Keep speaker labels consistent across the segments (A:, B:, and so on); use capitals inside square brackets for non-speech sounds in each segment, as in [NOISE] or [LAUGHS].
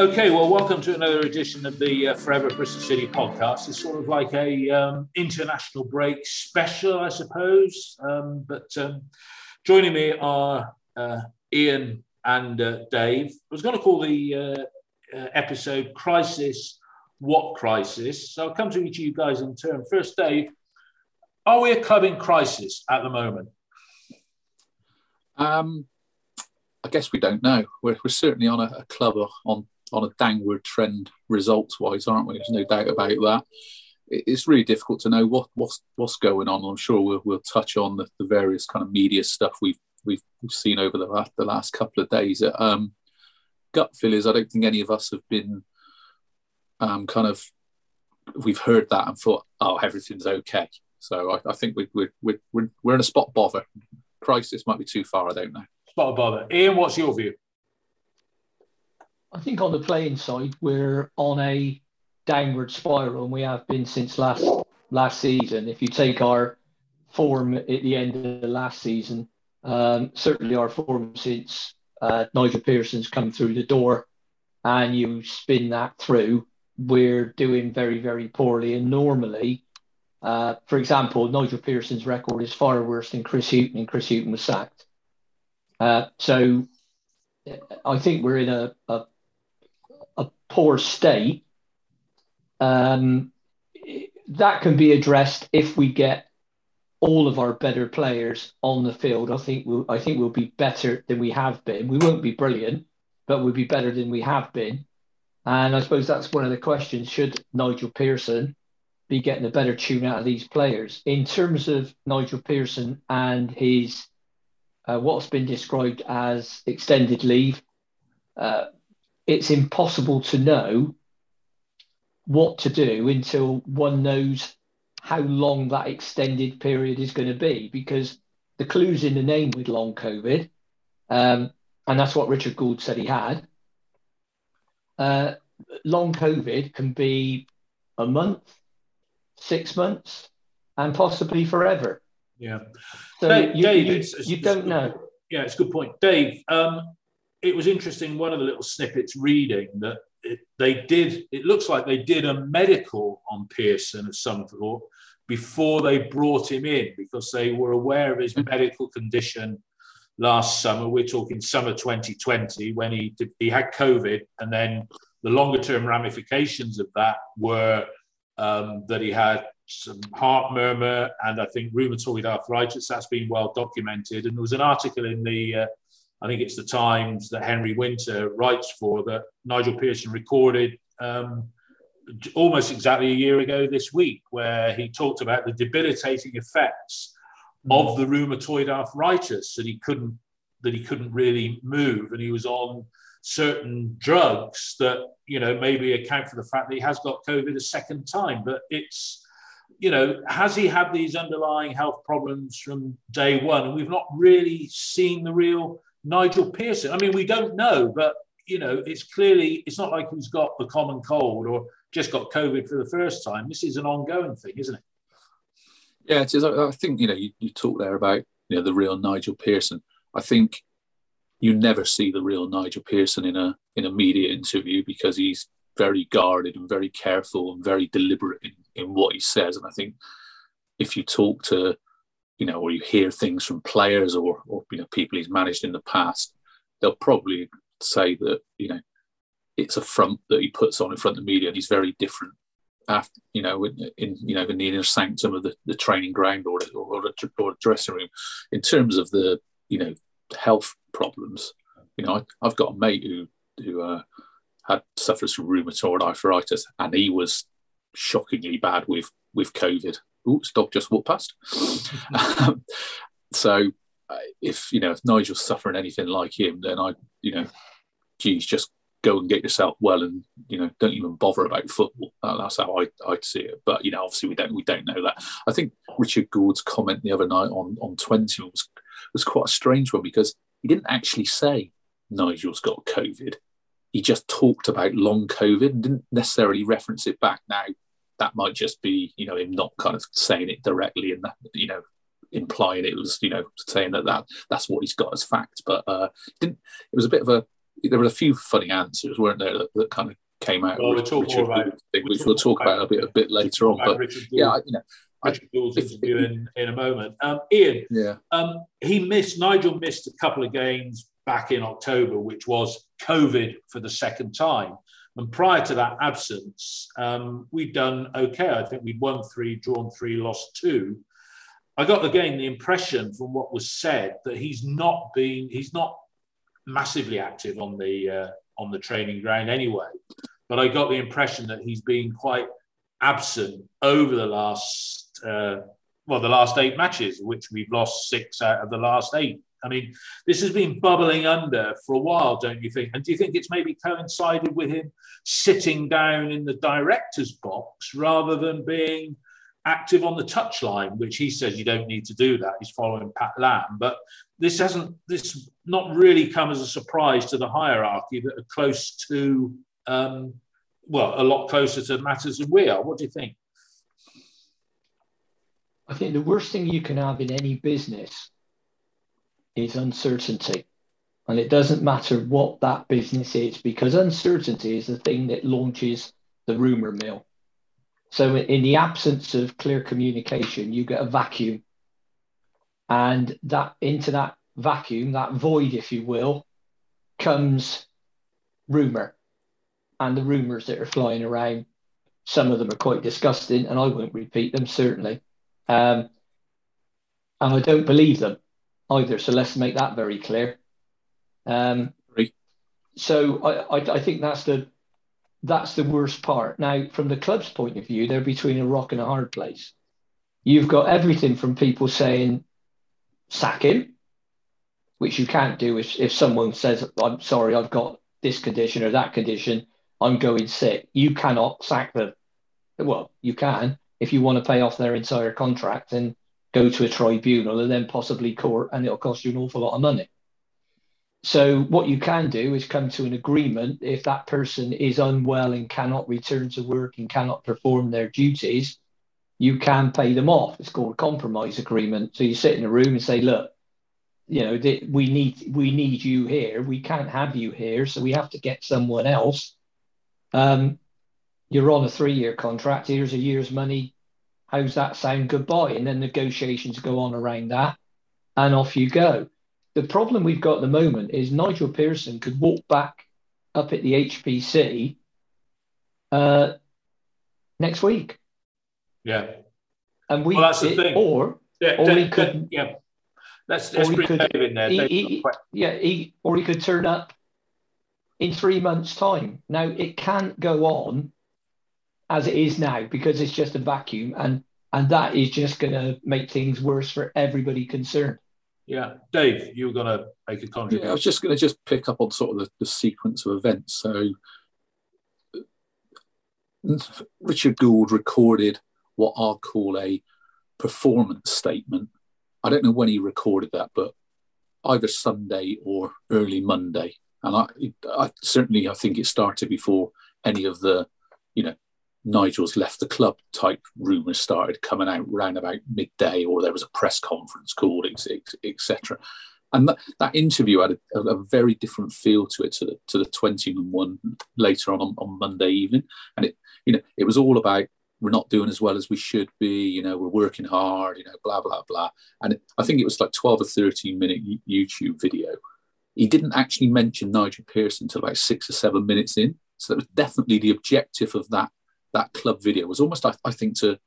A: Okay, well, welcome to another edition of the uh, Forever Bristol City podcast. It's sort of like a um, international break special, I suppose. Um, but um, joining me are uh, Ian and uh, Dave. I was going to call the uh, uh, episode "Crisis." What crisis? So I'll come to each of you guys in turn. First, Dave, are we a club in crisis at the moment?
B: Um, I guess we don't know. We're, we're certainly on a, a club on on a downward trend results wise, aren't we? There's no doubt about that. It's really difficult to know what what's what's going on. I'm sure we'll, we'll touch on the, the various kind of media stuff we've we've seen over the last, the last couple of days. Um, gut feel is I don't think any of us have been um, kind of we've heard that and thought, oh, everything's okay. So I, I think we, we, we, we're, we're in a spot bother. Crisis might be too far. I don't know.
A: Spot bother. Ian, what's your view?
C: I think on the playing side, we're on a downward spiral, and we have been since last last season. If you take our form at the end of the last season, um, certainly our form since uh, Nigel Pearson's come through the door, and you spin that through, we're doing very very poorly. And normally, uh, for example, Nigel Pearson's record is far worse than Chris Hughton, and Chris Hughton was sacked. Uh, so I think we're in a, a poor state, um, that can be addressed if we get all of our better players on the field. I think we'll, I think we'll be better than we have been. We won't be brilliant, but we'll be better than we have been. And I suppose that's one of the questions: Should Nigel Pearson be getting a better tune out of these players? In terms of Nigel Pearson and his uh, what's been described as extended leave, uh, it's impossible to know what to do until one knows how long that extended period is going to be because the clues in the name with long COVID, um, and that's what Richard Gould said he had. Uh, long COVID can be a month, six months, and possibly forever.
A: Yeah.
C: So Dave, you, Dave, you, it's, it's, you don't know.
A: Yeah, it's a good point. Dave, um, it was interesting. One of the little snippets reading that it, they did. It looks like they did a medical on Pearson of some sort before they brought him in because they were aware of his medical condition last summer. We're talking summer 2020 when he did, he had COVID, and then the longer term ramifications of that were um, that he had some heart murmur and I think rheumatoid arthritis. That's been well documented. And there was an article in the uh, I think it's the Times that Henry Winter writes for that Nigel Pearson recorded um, almost exactly a year ago this week, where he talked about the debilitating effects of the rheumatoid arthritis that he couldn't that he couldn't really move, and he was on certain drugs that you know maybe account for the fact that he has got COVID a second time, but it's you know, has he had these underlying health problems from day one? And we've not really seen the real Nigel Pearson. I mean, we don't know, but you know, it's clearly it's not like he's got the common cold or just got COVID for the first time. This is an ongoing thing, isn't it?
B: Yeah, it is. I think you know you, you talk there about you know the real Nigel Pearson. I think you never see the real Nigel Pearson in a in a media interview because he's very guarded and very careful and very deliberate in, in what he says. And I think if you talk to you know, or you hear things from players or, or you know people he's managed in the past, they'll probably say that you know it's a front that he puts on in front of the media, and he's very different after you know in, in you know in the inner sanctum of the, the training ground or or, or, or dressing room. In terms of the you know health problems, you know I, have got a mate who who uh, had suffers from rheumatoid arthritis, and he was shockingly bad with with COVID oops, dog just walked past. um, so uh, if you know if Nigel's suffering anything like him, then I you know, geez, just go and get yourself well, and you know, don't even bother about football. Uh, that's how I I'd see it. But you know, obviously we don't we don't know that. I think Richard Gould's comment the other night on on twenty was was quite a strange one because he didn't actually say Nigel's got COVID. He just talked about long COVID and didn't necessarily reference it back. Now, that might just be you know him not kind of saying it directly and that you know implying it was you know saying that, that that's what he's got as fact but uh didn't it was a bit of a there were a few funny answers, weren't there, that, that kind of came out.
A: Well, Richard about,
B: thing, which we'll talk about, about, a bit a bit later on. But Richard yeah, you know,
A: Richard Gould's interview in, in a moment. Um, Ian,
B: yeah,
A: um, he missed. Nigel missed a couple of games back in October, which was COVID for the second time. And prior to that absence, um, we'd done okay. I think we'd won three, drawn three, lost two. I got again the impression from what was said that he's not been, he's not massively active on the uh, on the training ground anyway. But I got the impression that he's been quite absent over the last uh, well the last eight matches, which we've lost six out of the last eight. I mean, this has been bubbling under for a while, don't you think? And do you think it's maybe coincided with him sitting down in the director's box rather than being active on the touchline, which he says you don't need to do that. He's following Pat Lam, but this hasn't this not really come as a surprise to the hierarchy that are close to um, well a lot closer to matters than we are. What do you think?
C: I think the worst thing you can have in any business is uncertainty. And it doesn't matter what that business is because uncertainty is the thing that launches the rumor mill. So, in the absence of clear communication, you get a vacuum. And that into that vacuum, that void, if you will, comes rumor. And the rumors that are flying around, some of them are quite disgusting, and I won't repeat them, certainly. Um, and I don't believe them either. So let's make that very clear. Um, so I, I, I think that's the that's the worst part. Now, from the club's point of view, they're between a rock and a hard place. You've got everything from people saying sack him, which you can't do if, if someone says, I'm sorry, I've got this condition or that condition, I'm going sick. You cannot sack them. Well, you can if you want to pay off their entire contract and go to a tribunal and then possibly court, and it'll cost you an awful lot of money. So, what you can do is come to an agreement if that person is unwell and cannot return to work and cannot perform their duties, you can pay them off. It's called a compromise agreement. So, you sit in a room and say, look, you know, we need we need you here. We can't have you here, so we have to get someone else. Um, you're on a three-year contract. Here's a year's money how's that sound? Goodbye. And then negotiations go on around that, and off you go. The problem we've got at the moment is Nigel Pearson could walk back up at the HPC uh, next week.
A: Yeah.
C: And we,
A: well, that's the it, thing.
C: Or,
A: yeah,
C: or he could,
A: yeah. Let's, let's bring could, Dave in there. He,
C: he, yeah, he, or he could turn up in three months' time. Now, it can't go on as it is now because it's just a vacuum and and that is just going to make things worse for everybody concerned.
A: Yeah, Dave, you were going to make a comment.
B: Yeah, I was just going to just pick up on sort of the, the sequence of events. So, Richard Gould recorded what I'll call a performance statement. I don't know when he recorded that, but either Sunday or early Monday. And I, I certainly I think it started before any of the, you know, Nigel's left the club type rumours started coming out around about midday, or there was a press conference called, etc. And that, that interview had a, a, very different feel to it to the to the Twentyman one later on, on on Monday evening, and it you know it was all about we're not doing as well as we should be, you know, we're working hard, you know, blah blah blah. And it, I think it was like twelve or thirteen minute YouTube video. He didn't actually mention Nigel Pearson until about six or seven minutes in. So that was definitely the objective of that that club video was almost, I, I think, to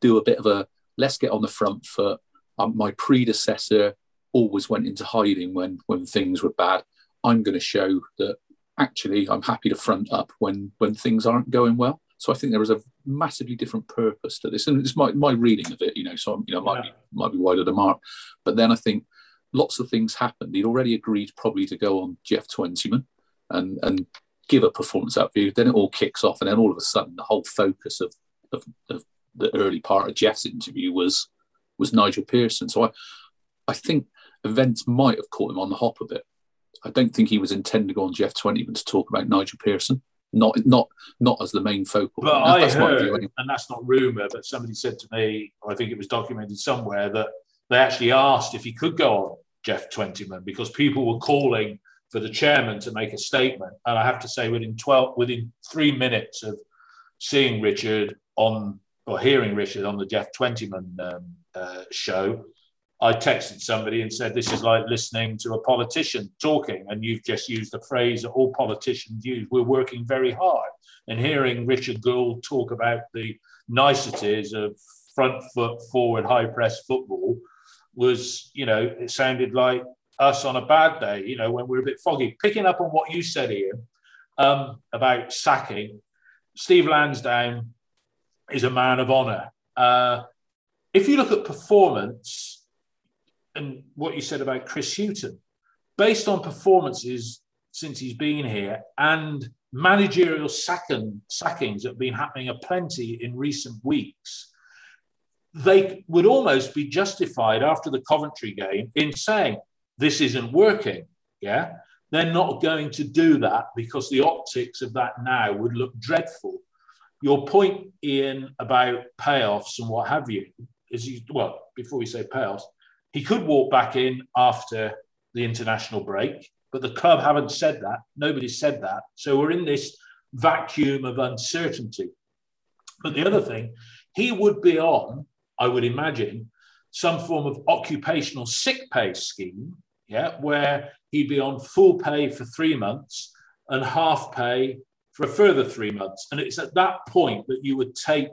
B: do a bit of a let's get on the front foot. Um, my predecessor always went into hiding when when things were bad. I'm going to show that actually I'm happy to front up when when things aren't going well. So I think there was a massively different purpose to this, and it's my, my reading of it. You know, so you know might yeah. be might be wide of the mark, but then I think lots of things happened. He'd already agreed probably to go on Geoff Twentyman, and and give a performance up view, then it all kicks off, and then all of a sudden, the whole focus of, of, of the early part of Geoff's interview was was Nigel Pearson. So I, I think events might have caught him on the hop a bit. I don't think he was intending to go on Geoff Twentyman to talk about Nigel Pearson, not not not as the main focal.
A: But I that's heard, anyway. and that's not rumor, but somebody said to me, I think it was documented somewhere that they actually asked if he could go on Geoff Twentyman because people were calling for the chairman to make a statement. And I have to say, within 12, within three minutes of seeing Richard on or hearing Richard on the Geoff Twentyman um, uh, show, I texted somebody and said, This is like listening to a politician talking. And you've just used a phrase that all politicians use. We're working very hard. And hearing Richard Gould talk about the niceties of front foot forward high press football was, you know, it sounded like us on a bad day, you know, when we're a bit foggy. Picking up on what you said, Ian, um, about sacking, Steve Lansdown is a man of honour. Uh, if you look at performance, and what you said about Chris Hughton, based on performances since he's been here and managerial sacking, sackings that have been happening aplenty in recent weeks, they would almost be justified after the Coventry game in saying, this isn't working. Yeah. They're not going to do that because the optics of that now would look dreadful. Your point, Ian, about payoffs and what have you, is you, well, before we say payoffs, he could walk back in after the international break, but the club haven't said that. Nobody said that. So we're in this vacuum of uncertainty. But the other thing, he would be on, I would imagine, some form of occupational sick pay scheme, yeah, where he'd be on full pay for three months and half pay for a further three months. And it's at that point that you would take,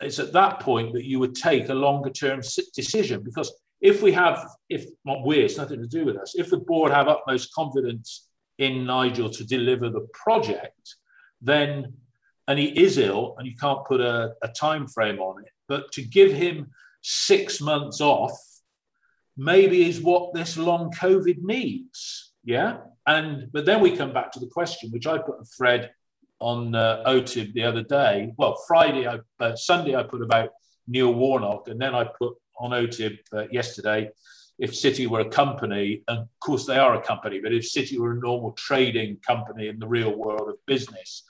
A: it's at that point that you would take a longer term decision because if we have, if not we, it's nothing to do with us, if the board have utmost confidence in Nigel to deliver the project, then, and he is ill and you can't put a, a time frame on it, but to give him six months off maybe is what this long COVID needs. Yeah. And, but then we come back to the question, which I put a thread on uh, OTIB the other day. Well, Friday, I, uh, Sunday, I put about Neil Warnock, and then I put on OTIB uh, yesterday. If City were a company, and of course they are a company, but if City were a normal trading company in the real world of business,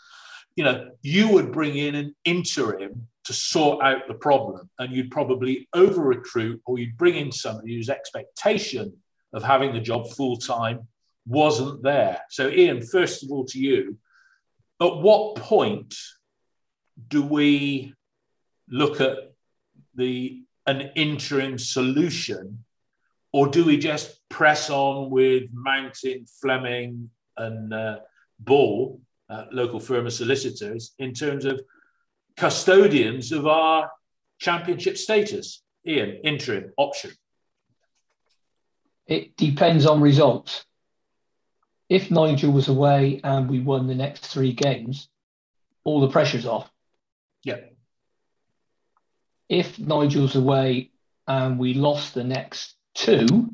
A: you know, you would bring in an interim to sort out the problem, and you'd probably over recruit, or you'd bring in somebody whose expectation of having the job full time wasn't there. So, Ian, first of all, to you, at what point do we look at the an interim solution, or do we just press on with Mountain, Fleming, and uh, Ball, uh, local firm of solicitors, in terms of custodians of our championship status? Ian, interim option.
C: It depends on results. If Nigel was away and we won the next three games, all the pressure's off.
A: Yeah
C: if Nigel's away and we lost the next two,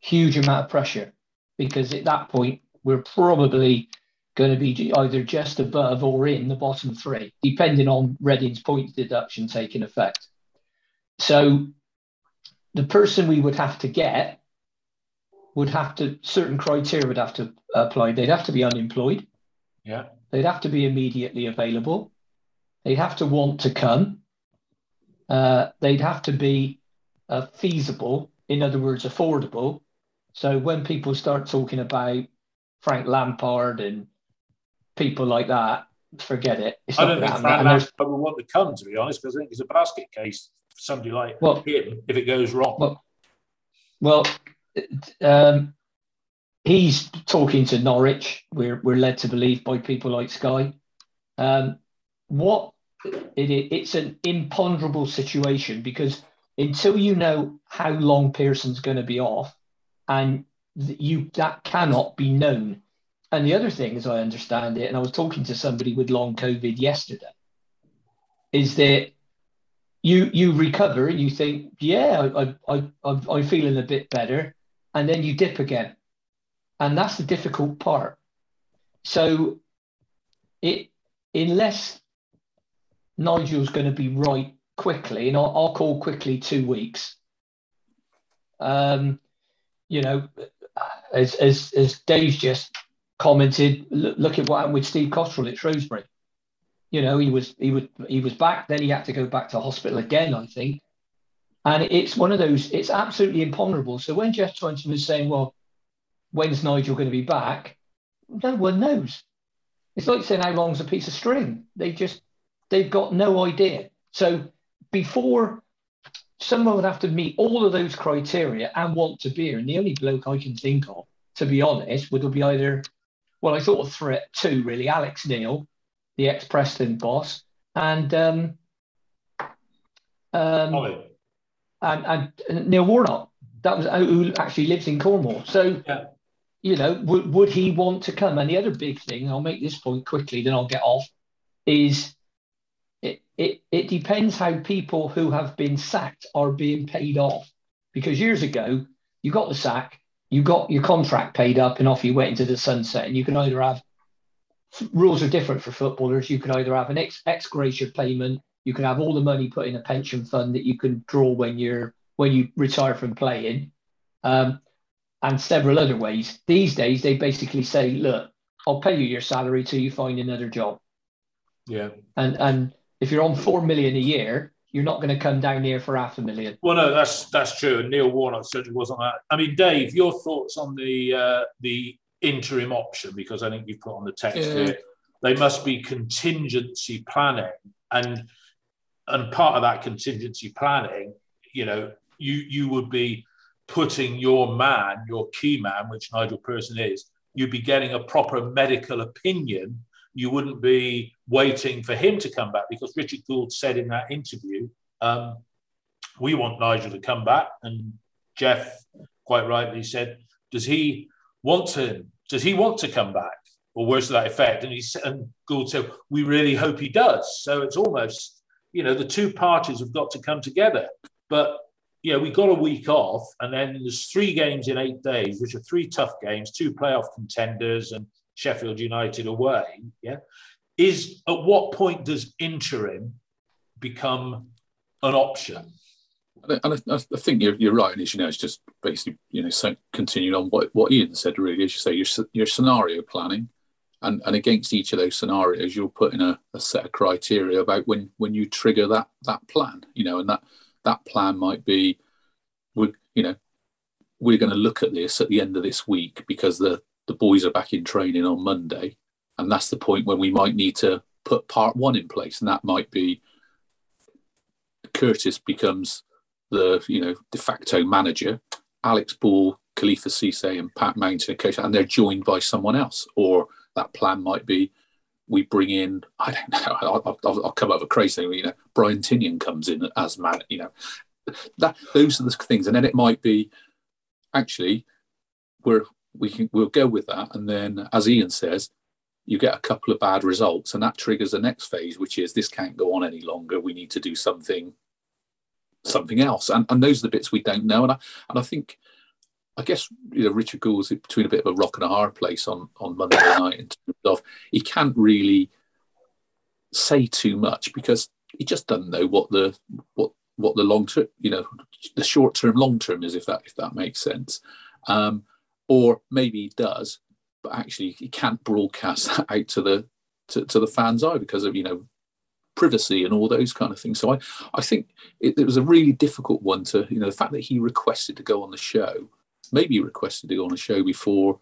C: huge amount of pressure because at that point we're probably going to be either just above or in the bottom three, depending on Reading's point deduction taking effect. So the person we would have to get would have to certain criteria would have to apply. They'd have to be unemployed.
A: Yeah.
C: They'd have to be immediately available. They'd have to want to come uh, they'd have to be uh, feasible, in other words, affordable. So when people start talking about Frank Lampard and people like that, forget it.
A: It's I don't think Lampard would want to come, to be honest, because I think it's a basket case for somebody like well, him if it goes wrong.
C: Well, well um, he's talking to Norwich. We're, we're led to believe by people like Sky. Um, what it, it's an imponderable situation because until you know how long Pearson's going to be off, and you that cannot be known. And the other thing, as I understand it, and I was talking to somebody with long COVID yesterday, is that you you recover and you think, yeah, I, I, I, I'm feeling a bit better, and then you dip again, and that's the difficult part. So, it unless Nigel's going to be right quickly, and I'll, I'll call quickly two weeks. Um, you know, as as as Dave's just commented, look, at what happened with Steve Cotterill at Shrewsbury. You know, he was he was he was back, then he had to go back to hospital again, I think. And it's one of those, it's absolutely imponderable. So when Geoff Twentyman was saying, well, when's Nigel going to be back? No one knows. It's like saying how long's a piece of string. They just they've got no idea. So before someone would have to meet all of those criteria and want to be here, and the only bloke I can think of, to be honest, would be either well, I thought of threat two really, Alex Neil, the ex Preston boss, and um, um, and, and Neil Warnock. That was who actually lives in Cornwall. So, yeah. you know, would, would he want to come? And the other big thing, I'll make this point quickly, then I'll get off, is it, it, it depends how people who have been sacked are being paid off. Because years ago, you got the sack, you got your contract paid up, and off you went into the sunset. And you can either have rules are different for footballers. You can either have an ex, ex gratia payment you can have all the money put in a pension fund that you can draw when you're when you retire from playing, um, and several other ways. These days, they basically say, "Look, I'll pay you your salary till you find another job."
A: Yeah.
C: And and if you're on four million a year, you're not going to come down here for half a million.
A: Well, no, that's that's true. And Neil Warnock certainly wasn't that. I mean, Dave, your thoughts on the uh, the interim option because I think you've put on the text yeah. here. They must be contingency planning, and and part of that contingency planning, you know, you you would be putting your man, your key man, which Nigel Pearson is, you'd be getting a proper medical opinion. You wouldn't be waiting for him to come back because Richard Gould said in that interview, um, we want Nigel to come back. And Geoff quite rightly said, does he want to, does he want to come back? Or worse to that effect. And he said, and Gould said, we really hope he does. So it's almost you know, the two parties have got to come together. But yeah, we got a week off, and then there's three games in eight days, which are three tough games, two playoff contenders, and Sheffield United away. Yeah, is at what point does interim become an option?
B: And I, I think you're, you're right, and as you know, it's just basically you know so continuing on what, what Ian said. Really, as you say, your your scenario planning, and, and against each of those scenarios you'll put in a, a, set of criteria about when when you trigger that that plan you know and that that plan might be we you know we're going to look at this at the end of this week because the the boys are back in training on monday and that's the point when we might need to put part one in place and that might be curtis becomes the you know de facto manager alex ball Kalifa Cisse and pat mountain coach and they're joined by someone else or that plan might be we bring in [LAUGHS] I don't know I'll, I'll, I'll come up with a crazy thing you know Brian Tinnion comes in as man you know. That those are the things and then it might be actually we're we can we'll go with that. And then as Ian says you get a couple of bad results and that triggers the next phase which is this can't go on any longer. We need to do something something else. And, and those are the bits we don't know. And I, and I think I guess you know Richard Gould's between a bit of a rock and a hard place on on Monday night in terms of he can't really say too much because he just doesn't know what the what what the long term you know the short term long term is if that if that makes sense. Um, or maybe he does but actually he can't broadcast that out to the to, to the fans eye because of you know privacy and all those kind of things so i i think it, it was a really difficult one to you know the fact that he requested to go on the show maybe requested to go on a show before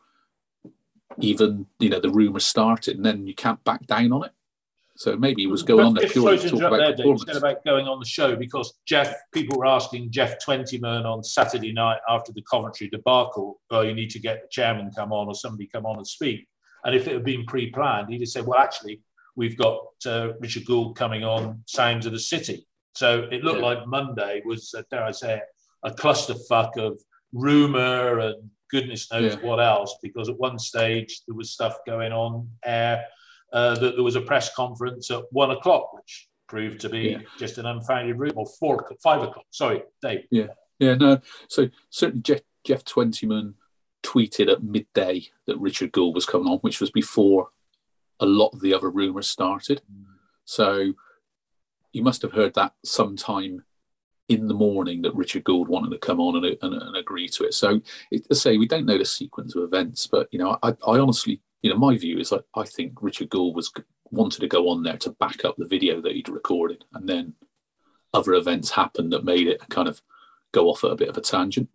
B: even you know the rumor started, and then you can't back down on it. So maybe he was going on there purely talk about there, performance.
A: Dave, about going on the show because Geoff, people were asking Geoff Twentyman on Saturday night after the Coventry debacle, "Oh, you need to get the chairman come on or somebody come on and speak." And if it had been pre-planned, he'd have said, "Well, actually, we've got uh, Richard Gould coming on Sounds of the City." So it looked yeah. like Monday was, uh, dare I say, a clusterfuck of rumor and goodness knows yeah. what else, because at one stage there was stuff going on air uh, that there was a press conference at one o'clock, which proved to be yeah. just an unfounded rumor, or four, five o'clock. Sorry, Dave.
B: Yeah, yeah, no. So certainly Geoff, Geoff Twentyman tweeted at midday that Richard Gould was coming on, which was before a lot of the other rumours started. So you must have heard that sometime in the morning that Richard Gould wanted to come on and, and, and agree to it. So, it, to say we don't know the sequence of events, but you know, I, I honestly, you know, my view is like I think Richard Gould was wanted to go on there to back up the video that he'd recorded, and then other events happened that made it kind of go off at a bit of a tangent.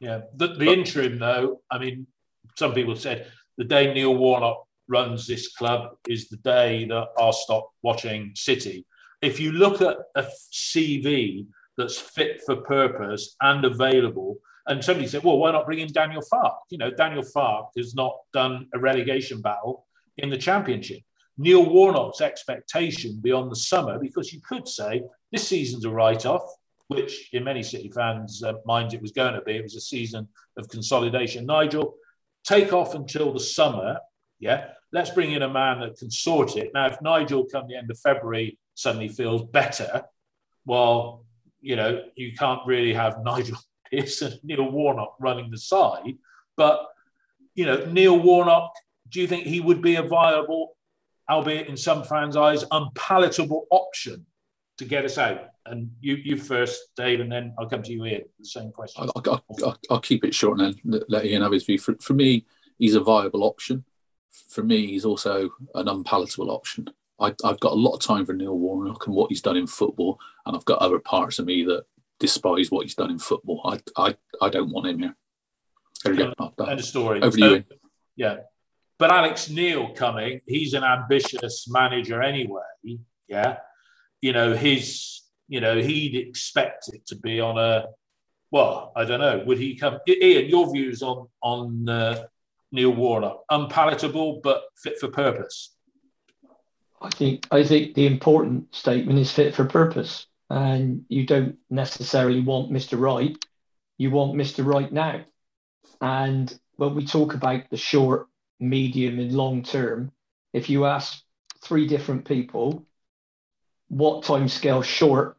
A: Yeah, the, the interim though, I mean, some people said the day Neil Warnock runs this club is the day that I'll stop watching City. If you look at a CV that's fit for purpose and available, and somebody said, well, why not bring in Daniel Farke? You know, Daniel Farke has not done a relegation battle in the championship. Neil Warnock's expectation beyond the summer, because you could say this season's a write off, which in many City fans' uh, minds it was going to be. It was a season of consolidation. Nigel, take off until the summer. Yeah, let's bring in a man that can sort it. Now, if Nigel come the end of February suddenly feels better, well, you know, you can't really have Nigel Pearson, Neil Warnock running the side. But, you know, Neil Warnock, do you think he would be a viable, albeit in some fans' eyes, unpalatable option to get us out? And you, you first, Dave, and then I'll come to you, Ian. The same question.
B: I'll, I'll, I'll, I'll keep it short and then let Ian have his view. For, for me, he's a viable option. For me, he's also an unpalatable option. I, have got a lot of time for Neil Warnock and what he's done in football, and I've got other parts of me that despise what he's done in football. I, I, I don't want him here.
A: There we go. End of story. Over to you. Yeah. But Alex Neil coming, he's an ambitious manager anyway. Yeah. You know, his, you know, he'd expect it to be on a, well, I don't know. Would he come? Ian, your views on on uh, Neil Warnock? Unpalatable, but fit for purpose.
C: I think I think the important statement is fit for purpose, and you don't necessarily want Mr. Right. You want Mr. Right now, and when we talk about the short, medium, and long term, if you ask three different people what time scale short,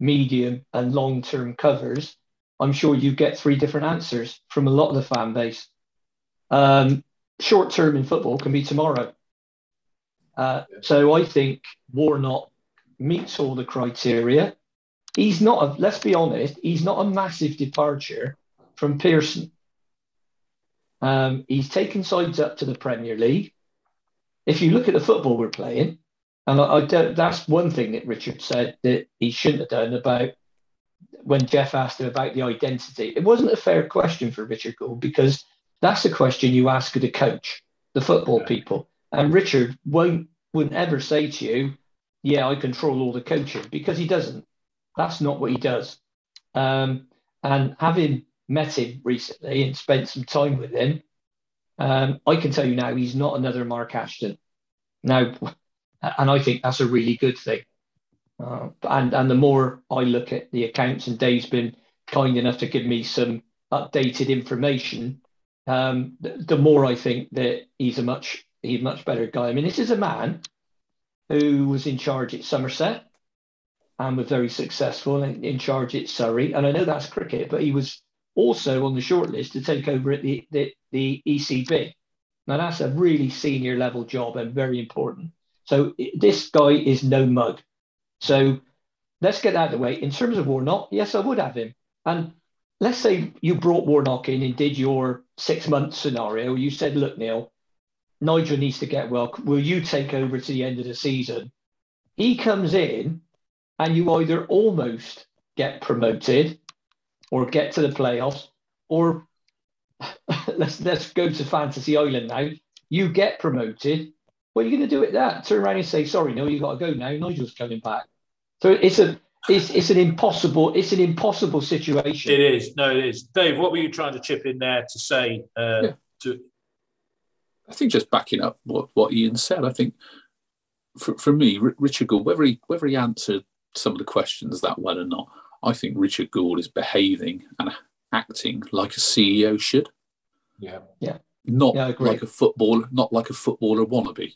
C: medium, and long term covers, I'm sure you get three different answers from a lot of the fan base. Um, short term in football can be tomorrow. Uh, so I think Warnock meets all the criteria. He's not, a, let's be honest, he's not a massive departure from Pearson. Um, he's taken sides up to the Premier League. If you look at the football we're playing, and I, I don't, that's one thing that Richard said that he shouldn't have done about when Geoff asked him about the identity. It wasn't a fair question for Richard Gould because that's a question you ask of the coach, the football people. And Richard won't wouldn't ever say to you, "Yeah, I control all the coaching," because he doesn't. That's not what he does. Um, and having met him recently and spent some time with him, um, I can tell you now he's not another Mark Ashton. Now, and I think that's a really good thing. Uh, and and the more I look at the accounts, and Dave's been kind enough to give me some updated information, um, the, the more I think that he's a much he's a much better guy. I mean, this is a man who was in charge at Somerset and was very successful in, in charge at Surrey. And I know that's cricket, but he was also on the shortlist to take over at the, the, the ECB. Now, that's a really senior level job and very important. So this guy is no mug. So let's get out of the way. In terms of Warnock, yes, I would have him. And let's say you brought Warnock in and did your six month scenario. You said, look, Neil, Nigel needs to get well. Will you take over to the end of the season? He comes in, and you either almost get promoted or get to the playoffs, or [LAUGHS] let's let's go to Fantasy Island now. You get promoted. What are you going to do with that? Turn around and say, "Sorry, no, you got to go now. Nigel's coming back." So it's a it's, it's an impossible it's an impossible situation.
A: It is. No, it is. Dave, what were you trying to chip in there to say uh, yeah. to
B: I think just backing up what, what Ian said, I think for, for me, R- Richard Gould, whether he, whether he answered some of the questions that well or not, I think Richard Gould is behaving and acting like a CEO should.
A: Yeah.
C: Yeah.
B: Not
C: yeah,
B: like a footballer, not like a footballer wannabe.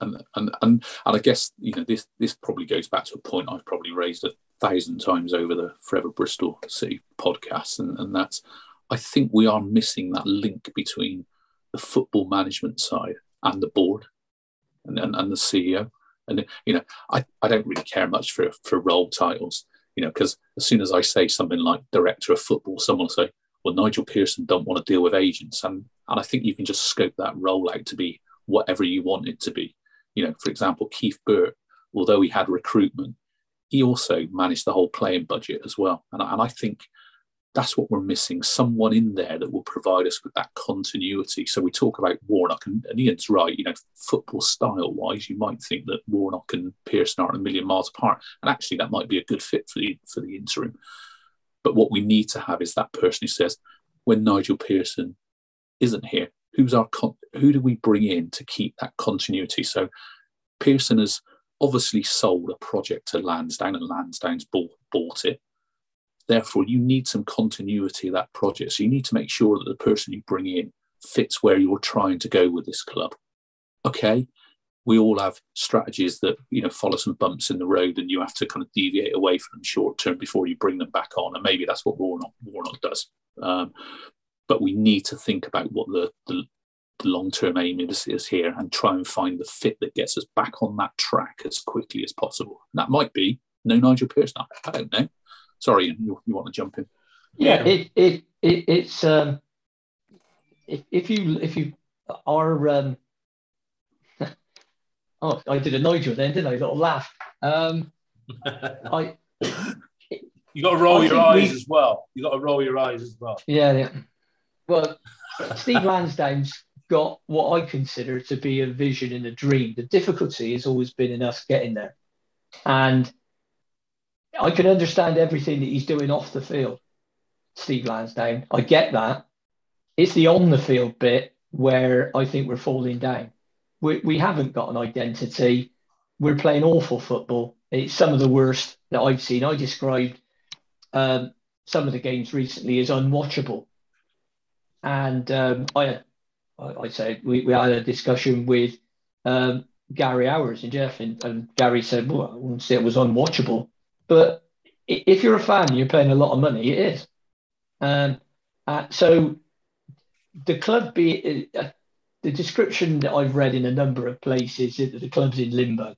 B: And, and and and I guess you know this this probably goes back to a point I've probably raised a thousand times over the Forever Bristol City podcast, and, and that's I think we are missing that link between the football management side and the board and, and, and the CEO. And you know, I, I don't really care much for for role titles, you know, because as soon as I say something like director of football, someone will say, "Well, Nigel Pearson don't want to deal with agents," and and I think you can just scope that role out to be whatever you want it to be. You know, for example, Keith Burt, although he had recruitment, he also managed the whole playing budget as well. And, and I think that's what we're missing. Someone in there that will provide us with that continuity. So we talk about Warnock, and, and Ian's right. You know, football style wise, you might think that Warnock and Pearson aren't a million miles apart, and actually that might be a good fit for the for the interim. But what we need to have is that person who says, when Nigel Pearson isn't here, who's our con- who do we bring in to keep that continuity? So Pearson has obviously sold a project to Lansdown, and Lansdown's bought, bought it Therefore, you need some continuity of that project. So you need to make sure that the person you bring in fits where you're trying to go with this club. Okay, we all have strategies that you know follow some bumps in the road, and you have to kind of deviate away from them short term before you bring them back on. And maybe that's what Warnock Warnock does. Um, but we need to think about what the, the, the long term aim is, is here and try and find the fit that gets us back on that track as quickly as possible. And that might be no Nigel Pearson. I don't know. Sorry, you, you want to jump in?
C: Yeah, it, it, it it's um, if, if you if you are um, [LAUGHS] oh, I did a Nigel then, didn't I? A little laugh. Um, [LAUGHS] I.
A: You got to roll I your eyes we, as well. You got to roll your eyes as well.
C: Yeah, yeah. Well, Steve Lansdown's got what I consider to be a vision and a dream. The difficulty has always been in us getting there, and I can understand everything that he's doing off the field, Steve Lansdown. I get that. It's the on the field bit where I think we're falling down. We, we haven't got an identity. We're playing awful football. It's some of the worst that I've seen. I described um, some of the games recently as unwatchable. And um, I, I, said we, we had a discussion with um, Gary Owers and Geoff, and, and Gary said, "Well, I wouldn't say it was unwatchable." But if you're a fan, you're paying a lot of money. It is. Um, uh, so the club be uh, the description that I've read in a number of places is that the club's in limbo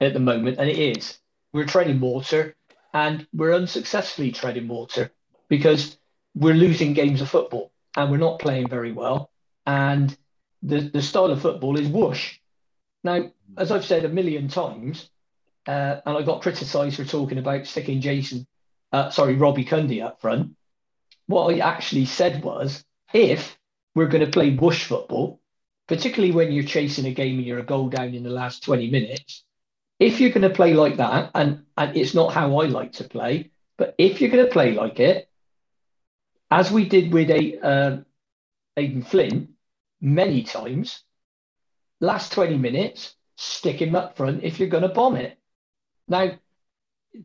C: at the moment, and it is. We're treading water, and we're unsuccessfully treading water because we're losing games of football and we're not playing very well. And the, the style of football is whoosh. Now, as I've said a million times, uh, and I got criticised for talking about sticking Jason, uh, sorry, Robbie Cundy up front. What I actually said was, if we're going to play bush football, particularly when you're chasing a game and you're a goal down in the last 20 minutes, if you're going to play like that, and, and it's not how I like to play, but if you're going to play like it, as we did with a uh, Aden Flint many times, last 20 minutes, stick him up front if you're going to bomb it. Now,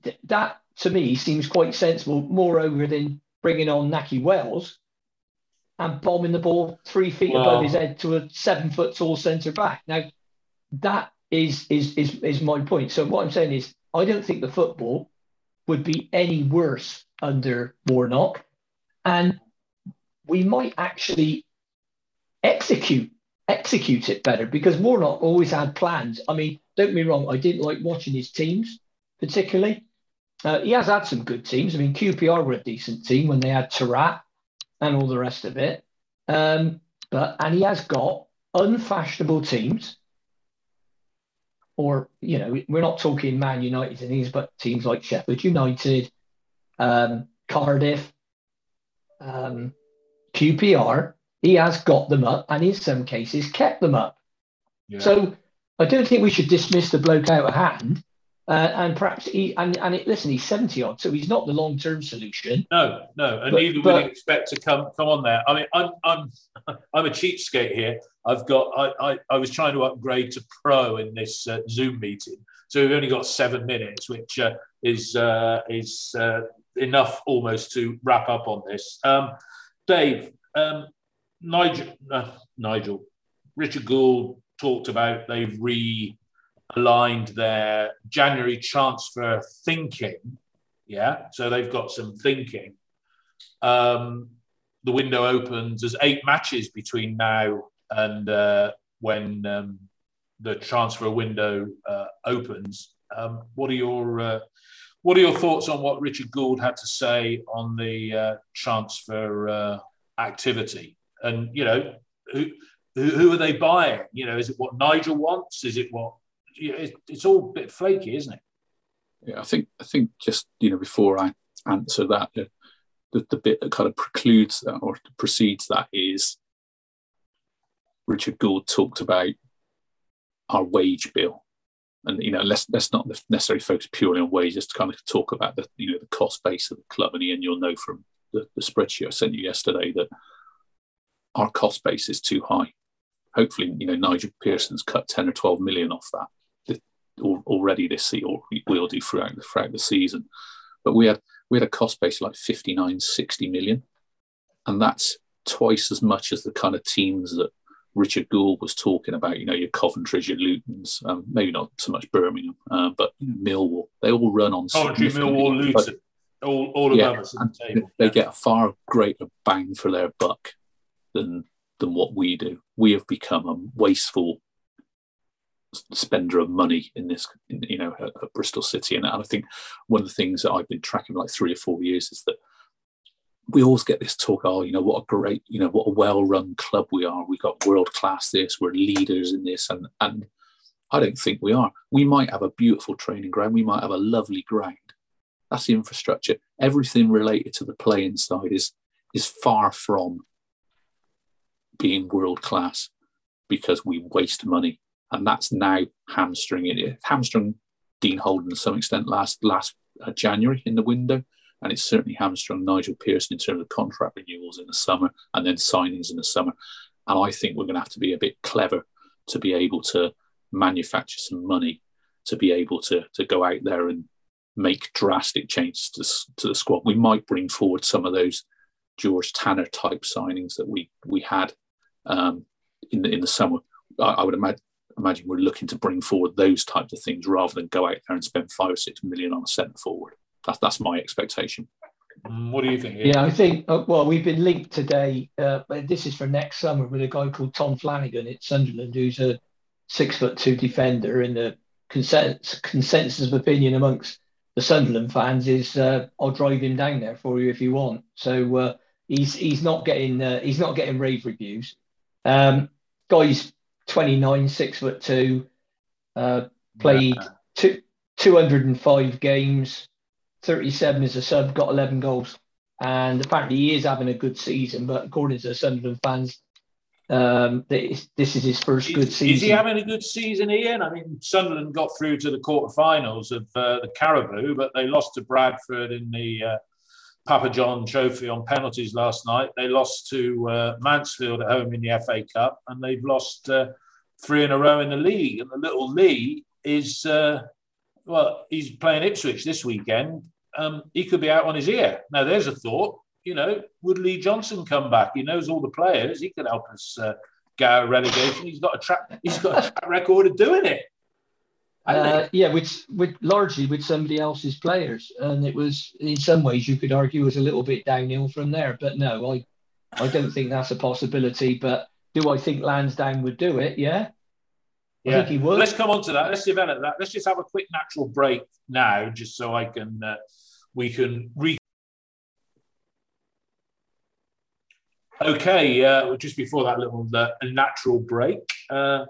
C: th- that to me seems quite sensible, moreover than bringing on Nahki Wells and bombing the ball three feet wow. above his head to a seven foot tall centre back. Now, that is, is is is my point. So what I'm saying is, I don't think the football would be any worse under Warnock, and we might actually execute execute it better because Warnock always had plans. I mean, don't get me wrong, I didn't like watching his teams particularly. Uh, he has had some good teams. I mean, QPR were a decent team when they had Taarabt and all the rest of it. Um, but and he has got unfashionable teams, or you know, we're not talking Man United and these, but teams like Sheffield United, um, Cardiff, um, QPR. He has got them up, and in some cases kept them up. Yeah. So I don't think we should dismiss the bloke out of hand. Uh, and perhaps he and, and it, listen, he's seventy odd, so he's not the long term solution.
A: No, no, and but, neither but, would expect to come come on there. I mean, I'm I'm [LAUGHS] I'm a cheapskate here. I've got I, I, I was trying to upgrade to pro in this uh, Zoom meeting, so we've only got seven minutes, which uh, is uh, is uh, enough almost to wrap up on this. Um, Dave, um, Nigel, uh, Nigel, Richard Gould talked about they've realigned their January transfer thinking. Yeah, so they've got some thinking. Um, the window opens. There's eight matches between now and uh, when um, the transfer window uh, opens. Um, what are your uh, what are your thoughts on what Richard Gould had to say on the uh, transfer uh, activity? And you know, who, who, who are they buying? You know, is it what Nigel wants? Is it what? it's all a bit flaky, isn't it?
B: Yeah, I think I think just you know before I answer that, the the, the bit that kind of precludes that or precedes that is Richard Gould talked about our wage bill. And you know, let's let's not necessarily focus purely on wages to kind of talk about the you know the cost base of the club. And Ian, you'll know from the, the spreadsheet I sent you yesterday that our cost base is too high. Hopefully, you know, Nigel Pearson's cut 10 or 12 million off that already this season, or will do throughout, throughout the season. But we had we had a cost base of like 59, 60 million. And that's twice as much as the kind of teams that Richard Gould was talking about, you know, your Coventry's, your Lutons, um, maybe not so much Birmingham, uh, but you know, Millwall. They all run on
A: Coventry, Millwall, Luton, all, all yeah, above us the table.
B: They get a far greater bang for their buck than than what we do. We have become a wasteful spender of money in this, you know, at, at, Bristol City. And, and I think one of the things that I've been tracking like three or four years is that we always get this talk, oh, you know, what a great, you know, what a well-run club we are. We've got world-class this, we're leaders in this. And and I don't think we are. We might have a beautiful training ground, we might have a lovely ground. That's the infrastructure. Everything related to the playing side is is far from being world class because we waste money and that's now hamstringing it. Hamstring Dean Holden to some extent last last uh, January in the window, and it's certainly hamstrung Nigel Pearson in terms of contract renewals in the summer and then signings in the summer. And I think we're going to have to be a bit clever to be able to manufacture some money to be able to to go out there and make drastic changes to, to the squad. We might bring forward some of those George Tanner type signings that we we had um, in the in the summer. I, I would imagine imagine we're looking to bring forward those types of things rather than go out there and spend five or six million on a centre forward. That's that's my expectation.
A: Mm, what do you think?
C: Yeah, I think. Uh, well, we've been linked today. Uh, this is for next summer with a guy called Tom Flanagan at Sunderland, who's a six foot two defender. And the consensus, consensus of opinion amongst the Sunderland fans is, uh, "I'll drive him down there for you if you want." So uh, he's he's not getting uh, he's not getting rave reviews. Um, guys 29, six foot two, uh, played yeah. two, 205 games, 37 as a sub, got 11 goals. And apparently he is having a good season, but according to the Sunderland fans, um, this, this is his first good season.
A: Is he having a good season, Ian? I mean, Sunderland got through to the quarterfinals of uh, the Carabao, but they lost to Bradford in the uh, Papa John Trophy on penalties last night. They lost to uh, Mansfield at home in the FA Cup, and they've lost uh, three in a row in the league. And the little Lee is, uh, well, he's playing Ipswich this weekend. Um, he could be out on his ear. Now, there's a thought. You know, would Lee Johnson come back? He knows all the players. He could help us uh, get out of relegation. He's got a track. He's got a track record of doing it.
C: Uh, yeah, with, with largely with somebody else's players, and it was in some ways you could argue was a little bit downhill from there. But no, I I don't think that's a possibility. But do I think Lansdown would do it? Yeah.
A: I yeah. think he would. Let's come on to that. Let's develop that. Let's just have a quick natural break now, just so I can uh, we can re. Okay, uh, just before that little uh, natural break, uh,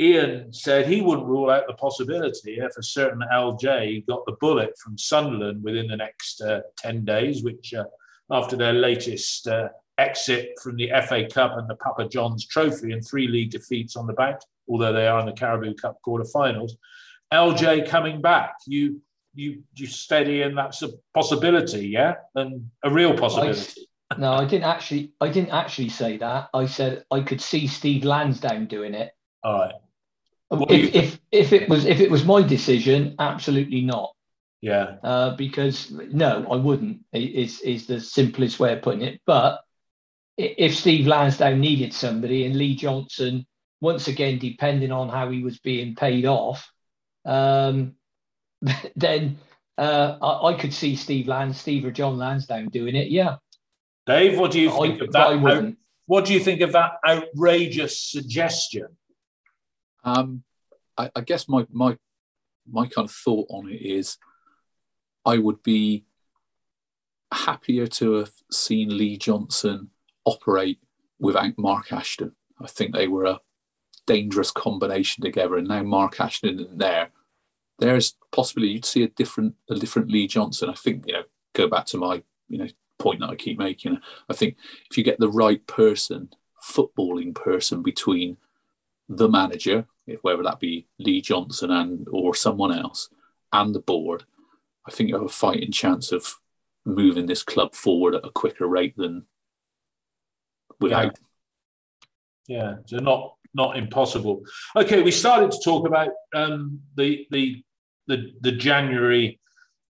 A: Ian said he wouldn't rule out the possibility if a certain LJ got the bullet from Sunderland within the next uh, 10 days, which uh, after their latest uh, exit from the FA Cup and the Papa John's Trophy and three league defeats on the back, although they are in the Carabao Cup quarterfinals, LJ coming back, you you you steady and that's a possibility, yeah, and a real possibility.
C: I, [LAUGHS] no, I didn't actually. I didn't actually say that. I said I could see Steve Lansdown doing it.
A: All right.
C: If, if, if it was if it was my decision, absolutely not.
A: Yeah.
C: Uh, because no, I wouldn't. Is is the simplest way of putting it. But if Steve Lansdown needed somebody and Lee Johnson, once again, depending on how he was being paid off, um, [LAUGHS] then uh, I, I, could see Steve Lans, Steve or Jon Lansdown doing it. Yeah.
A: Dave, what do you think I, of that? what do you think of that outrageous suggestion?
B: Um, I, I guess my my my kind of thought on it is, I would be happier to have seen Lee Johnson operate without Mark Ashton. I think they were a dangerous combination together, and now Mark Ashton isn't there. There's possibly you'd see a different a different Lee Johnson. I think you know go back to my you know point that I keep making. I think if you get the right person, footballing person between the manager, whether that be Lee Johnson and or someone else, and the board, I think you have a fighting chance of moving this club forward at a quicker rate than without.
A: Yeah, yeah. so not not impossible. Okay, we started to talk about um, the the the the January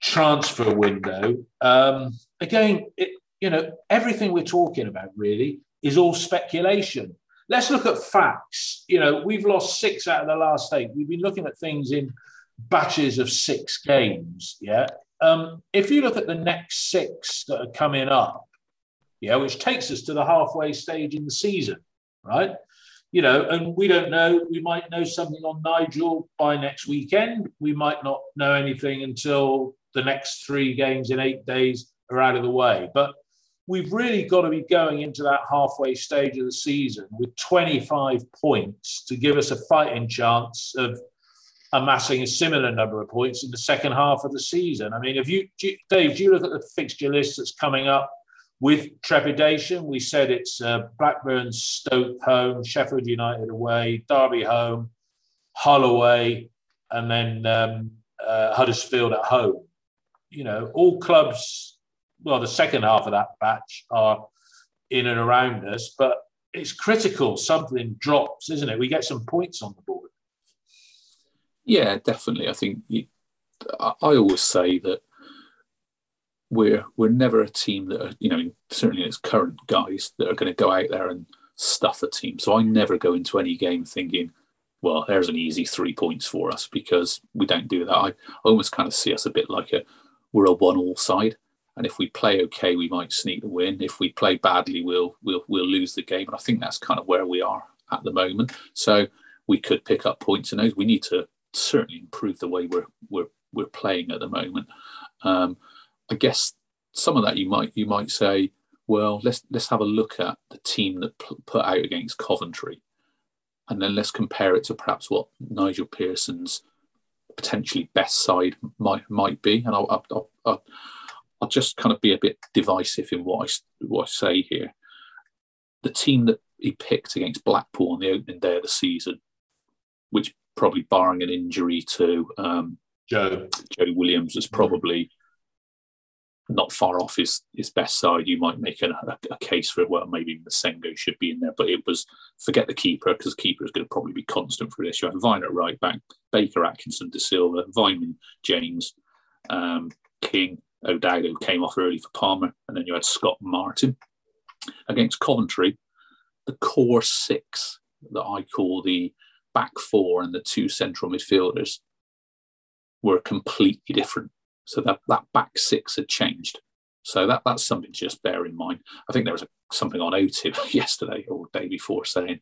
A: transfer window. Um, again, it, you know, everything we're talking about really is all speculation. Let's look at facts. You know, we've lost six out of the last eight. We've been looking at things in batches of six games. Yeah. Um, if you look at the next six that are coming up, yeah, which takes us to the halfway stage in the season, right? You know, and we don't know. We might know something on Nigel by next weekend. We might not know anything until the next three games in eight days are out of the way. But we've really got to be going into that halfway stage of the season with 25 points to give us a fighting chance of amassing a similar number of points in the second half of the season. I mean, if you, Dave, do you look at the fixture list that's coming up with trepidation? We said it's uh, Blackburn, Stoke home, Sheffield United away, Derby home, Hull away, and then um, uh, Huddersfield at home. You know, all clubs well, the second half of that batch are in and around us, but it's critical something drops, isn't it? We get some points on the board.
B: Yeah, definitely. I think you, I always say that we're we're never a team that are, you know certainly its current guys that are going to go out there and stuff a team. So I never go into any game thinking, well, there's an easy three points for us because we don't do that. I almost kind of see us a bit like a we're a one all side. And if we play okay, we might sneak the win. If we play badly, we'll we'll we'll lose the game. And I think that's kind of where we are at the moment. So we could pick up points in those. We need to certainly improve the way we're we're we're playing at the moment. Um, I guess some of that you might you might say, well, let's let's have a look at the team that p- put out against Coventry, and then let's compare it to perhaps what Nigel Pearson's potentially best side might might be. And I'll, I'll, I'll, I'll just kind of be a bit divisive in what I, what I say here. The team that he picked against Blackpool on the opening day of the season, which probably barring an injury to um,
A: Joe
B: Joe Williams, was probably not far off his, his best side. You might make a, a, case for it. Well, maybe Massengo should be in there, but it was forget the keeper because the keeper is going to probably be constant for this. You had Vyner at right back, Baker, Atkinson, De Silva, Weimann, James, um, King, O'Dowd, who came off early for Palmer, and then you had Scott Martin. Against Coventry, the core six that I call the back four and the two central midfielders were completely different. So that, that back six had changed. So that, that's something to just bear in mind. I think there was a, something on OTIB [LAUGHS] yesterday or day before saying,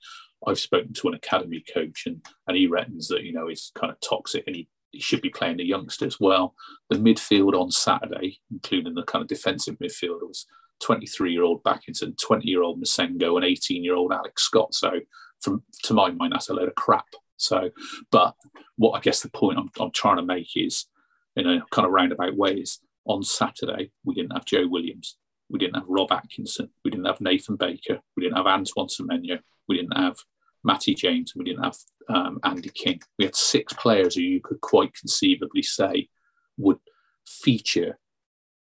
B: I've spoken to an academy coach and, and he reckons that, you know, it's kind of toxic and he should be playing the youngsters well. The midfield on Saturday, including the kind of defensive midfield, was 23 year old Bakinson, 20 year old Massengo, and 18 year old Alex Scott. So, from to my mind, that's a load of crap. So, but what I guess the point I'm, I'm trying to make is, in a kind of roundabout way, is on Saturday, we didn't have Joe Williams, we didn't have Rob Atkinson, we didn't have Nathan Baker, we didn't have Antoine Semenyo, we didn't have Matty James, and we didn't have um, Andy King. We had six players who you could quite conceivably say would feature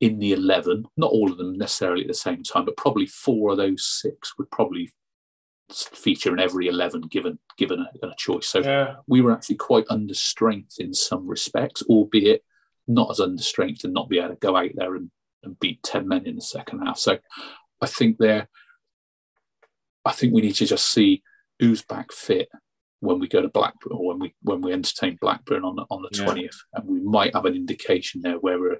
B: in the 11, not all of them necessarily at the same time, but probably four of those six would probably feature in every 11 given given a, a choice. So yeah. we were actually quite under strength in some respects, albeit not as under strength and not be able to go out there and, and beat 10 men in the second half. So I think there, I think we need to just see who's back fit when we go to Blackburn or when we when we entertain Blackburn on the, on the twentieth, yeah. and we might have an indication there where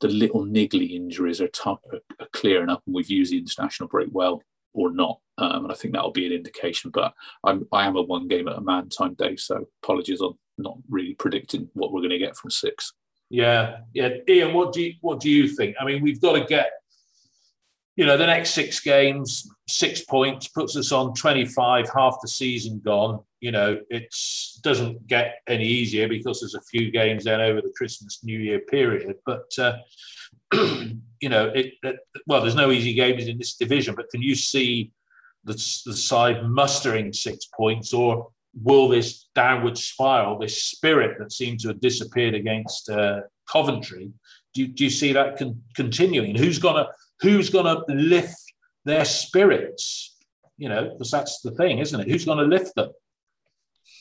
B: the little niggly injuries are, t- are, clearing up, and we've used the international break well or not. Um, and I think that'll be an indication. But I'm I am a one game at a man time day, so apologies on not really predicting what we're going to get from six.
A: Yeah, yeah, Ian, what do you what do you think? I mean, we've got to get you know, the next six games, six points puts us on 25, half the season gone. You know, it doesn't get any easier because there's a few games then over the Christmas New Year period. But uh, [CLEARS THROAT] you know, it, it, well, there's no easy games in this division, but can you see the, the side mustering six points, or will this downward spiral, this spirit that seemed to have disappeared against uh, Coventry, do you, do you see that con- continuing? Who's gonna who's gonna lift their spirits? You know, because that's the thing, isn't it? Who's gonna lift them?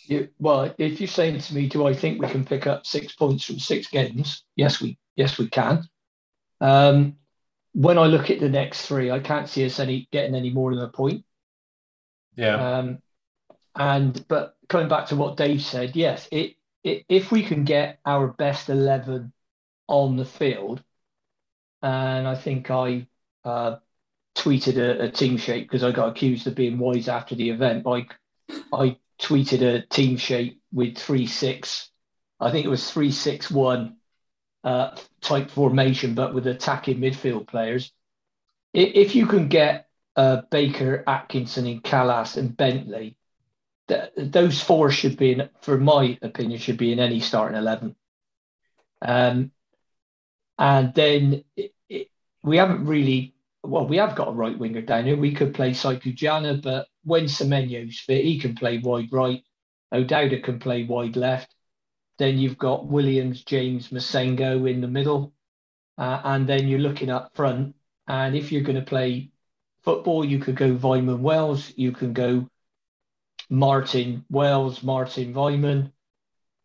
C: You, well, if you're saying to me, do I think we can pick up six points from six games? Yes, we yes we can. Um, when I look at the next three, I can't see us any getting any more than a point.
A: Yeah.
C: Um, and but coming back to what Dave said, yes, it, it if we can get our best eleven on the field, and I think I uh, tweeted a, a, team shape because I got accused of being wise after the event. I I tweeted a team shape with three six, I think it was three six one uh, type formation, but with attacking midfield players. If you can get uh, Baker, Atkinson, and Kalas and Bentley, th- those four should be, in, for my opinion, should be in any starting eleven. Um, and then it, it, we haven't really, well, we have got a right winger down here. We could play Saikujana, but when Semenyo's fit, he can play wide right. O'Dowda can play wide left. Then you've got Williams, James, Massengo in the middle. Uh, and then you're looking up front. And if you're going to play football, you could go Weimann Wells, you can go Martin Wells, Martin Weimann.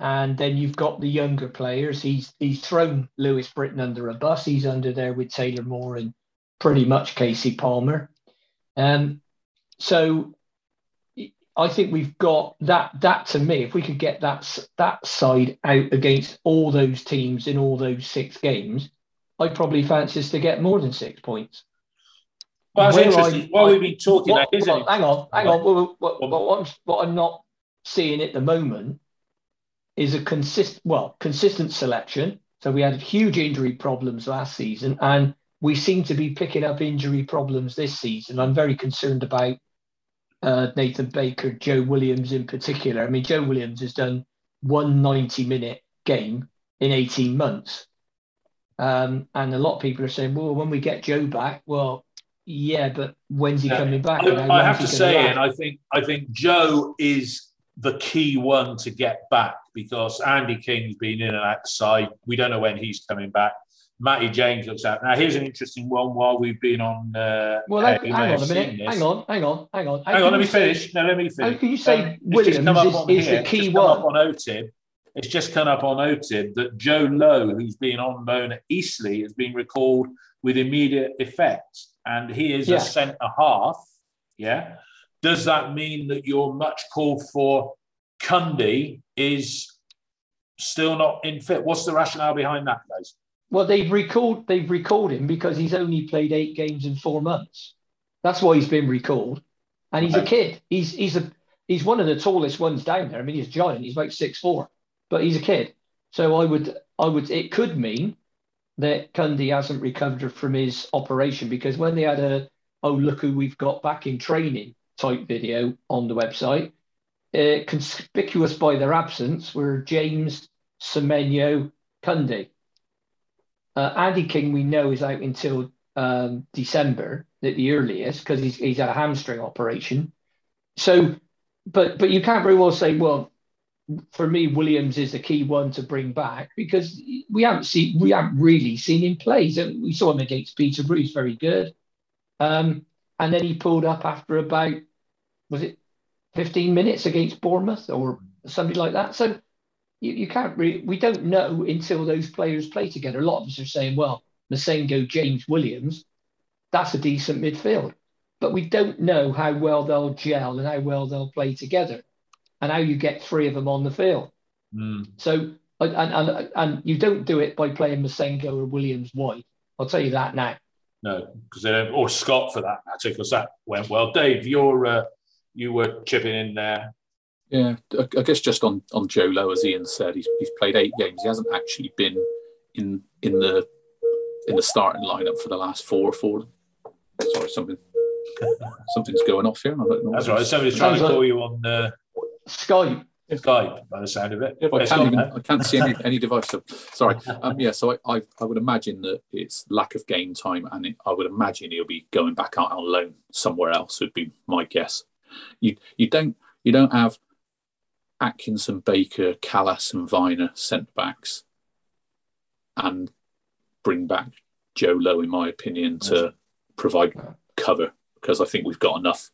C: And then you've got the younger players. He's he's thrown Louis Britton under a bus. He's under there with Taylor Moore and pretty much Kasey Palmer. Um, so I think we've got that. That to me, if we could get that that side out against all those teams in all those six games, I'd probably fancy us to get more than six points.
A: Well, that's Where interesting. I, While we've been talking,
C: what, hang on, hang on. What, what, what, I'm, what I'm not seeing at the moment is a consist well consistent selection. So we had huge injury problems last season, and we seem to be picking up injury problems this season. I'm very concerned about uh, Nathan Baker, Joe Williams in particular. I mean, Joe Williams has done one 90 minute game in 18 months. Um, and a lot of people are saying, well, when we get Joe back, well, yeah, but when's he yeah. coming back?
A: I, I have to say, and I think I think Joe is the key one to get back because Andy King's been in and out side. We don't know when he's coming back. Matty James looks out. Now, here's an interesting one while we've been on. Uh,
C: well, hang, hang on a minute. Hang on, hang on, hang on.
A: Hang on, let me finish. No, let me finish.
C: How can you say um, Williams is, is the key one?
A: On OTIB. It's just come up on OTIB that Joe Lowe, who's been on loan at Eastleigh, has been recalled with immediate effect. And he is yeah. a centre half. Yeah. Does that mean that your much called for Cundy is still not in fit? What's the rationale behind that, guys?
C: Well, they've recalled they've recalled him because he's only played eight games in four months. That's why he's been recalled, and he's a kid. He's he's a he's one of the tallest ones down there. I mean, he's giant. He's about six four, but he's a kid. So I would I would it could mean that Cundy hasn't recovered from his operation because when they had a oh look who we've got back in training type video on the website, uh, conspicuous by their absence were James Semenyo Cundy. Uh, Andy King, we know, is out until um, December at the earliest because he's, he's had a hamstring operation. So, but but you can't very well say, well, for me, Williams is the key one to bring back because we haven't seen we haven't really seen him play. So we saw him against Peterborough, he's very good. Um, and then he pulled up after about was it 15 minutes against Bournemouth or something like that. So you, you can't really, we don't know until those players play together. A lot of us are saying, well, Massengo, James Williams, that's a decent midfield. But we don't know how well they'll gel and how well they'll play together and how you get three of them on the field.
A: Mm.
C: So, and, and, and you don't do it by playing Massengo or Williams wide. I'll tell you that now.
A: No, because they don't, or Scott for that matter, because that went well. Dave, you're, uh, you were chipping in there.
B: Yeah, I guess just on, on Joe Lowe, as Ian said, he's, he's played eight games. He hasn't actually been in in the in the starting lineup for the last four for Sorry, something something's going off here. I don't
A: know. That's right. Somebody's trying to call you on uh...
C: Skype.
A: By the sound of it.
B: I, can't even, I can't see any, [LAUGHS] any device. Sorry. Um, yeah, so I, I, I, would imagine that it's lack of game time, and it, I would imagine he'll be going back out on loan somewhere else. Would be my guess. You you don't you don't have Atkinson, Baker, Kalas, and Vyner centre backs, and bring back Joe Lowe, in my opinion, to provide cover because I think we've got enough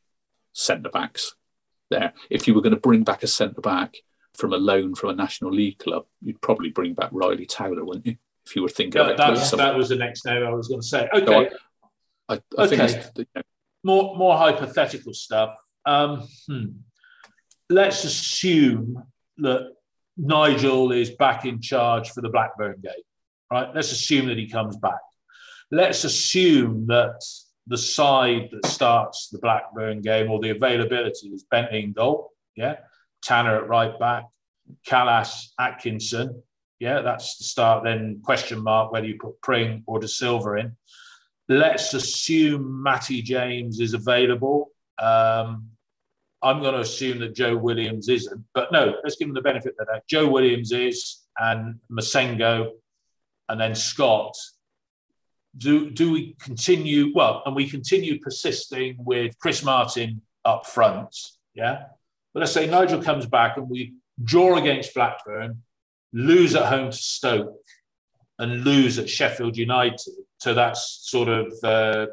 B: centre backs there. If you were going to bring back a centre back from a loan from a National League club, you'd probably bring back Riley Taylor, wouldn't you? If you were thinking
A: yeah, that, that was the next name I was going to say. Okay. So I, I, I okay. You know, more, more hypothetical stuff. Um, hmm. Let's assume that Nigel is back in charge for the Blackburn game, right? Let's assume that he comes back. Let's assume that the side that starts the Blackburn game or the availability is Bent in yeah, Tanner at right back, Kalas, Atkinson, yeah, that's the start. Then question mark whether you put Pring or De Silva in. Let's assume Matty James is available. Um, I'm going to assume that Joe Williams isn't, but no, let's give him the benefit of that Joe Williams is, and Massengo, and then Scott do do we continue well and we continue persisting with chris martin up front yeah? But let's say nigel comes back and we draw against blackburn lose at home to stoke and lose at sheffield united. So that's sort of uh,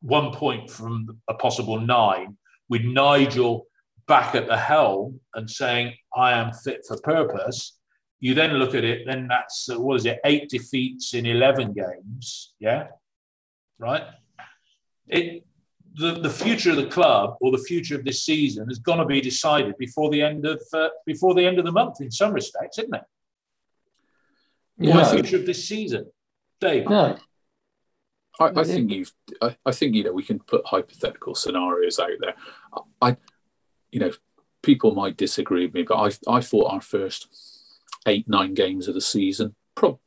A: one point from a possible nine with nigel back at the helm and saying i am fit for purpose you then look at it, then that's, uh, what is it, eight defeats in 11 games. Yeah. Right. It, the, the future of the club or the future of this season is going to be decided before the end of uh, before the end of the month in some respects, isn't it? Yeah. The future of this season, Dave.
C: No.
B: I, I think you've. I, I, think you know we can put hypothetical scenarios out there. I, you know, people might disagree with me, but I I thought our first eight, nine games of the season, pro-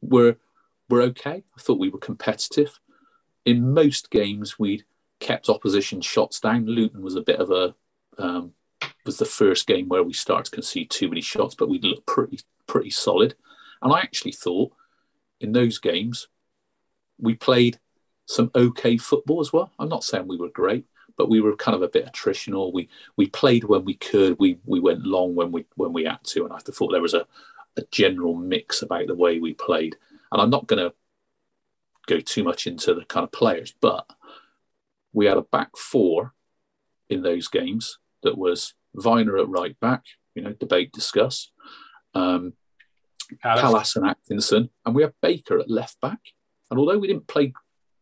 B: were were okay. I thought we were competitive. In most games, we'd kept opposition shots down. Luton was a bit of a um, was the first game where we started to concede too many shots, but we looked pretty pretty solid. And I actually thought in those games we played some okay football as well. I'm not saying we were great, but we were kind of a bit attritional. We we played when we could. We we went long when we when we had to, and I thought there was a, a general mix about the way we played. And I'm not going to go too much into the kind of players, but we had a back four in those games that was Vyner at right back, you know, debate, discuss, um, Kalas and Atkinson, and we have Baker at left back. And although we didn't play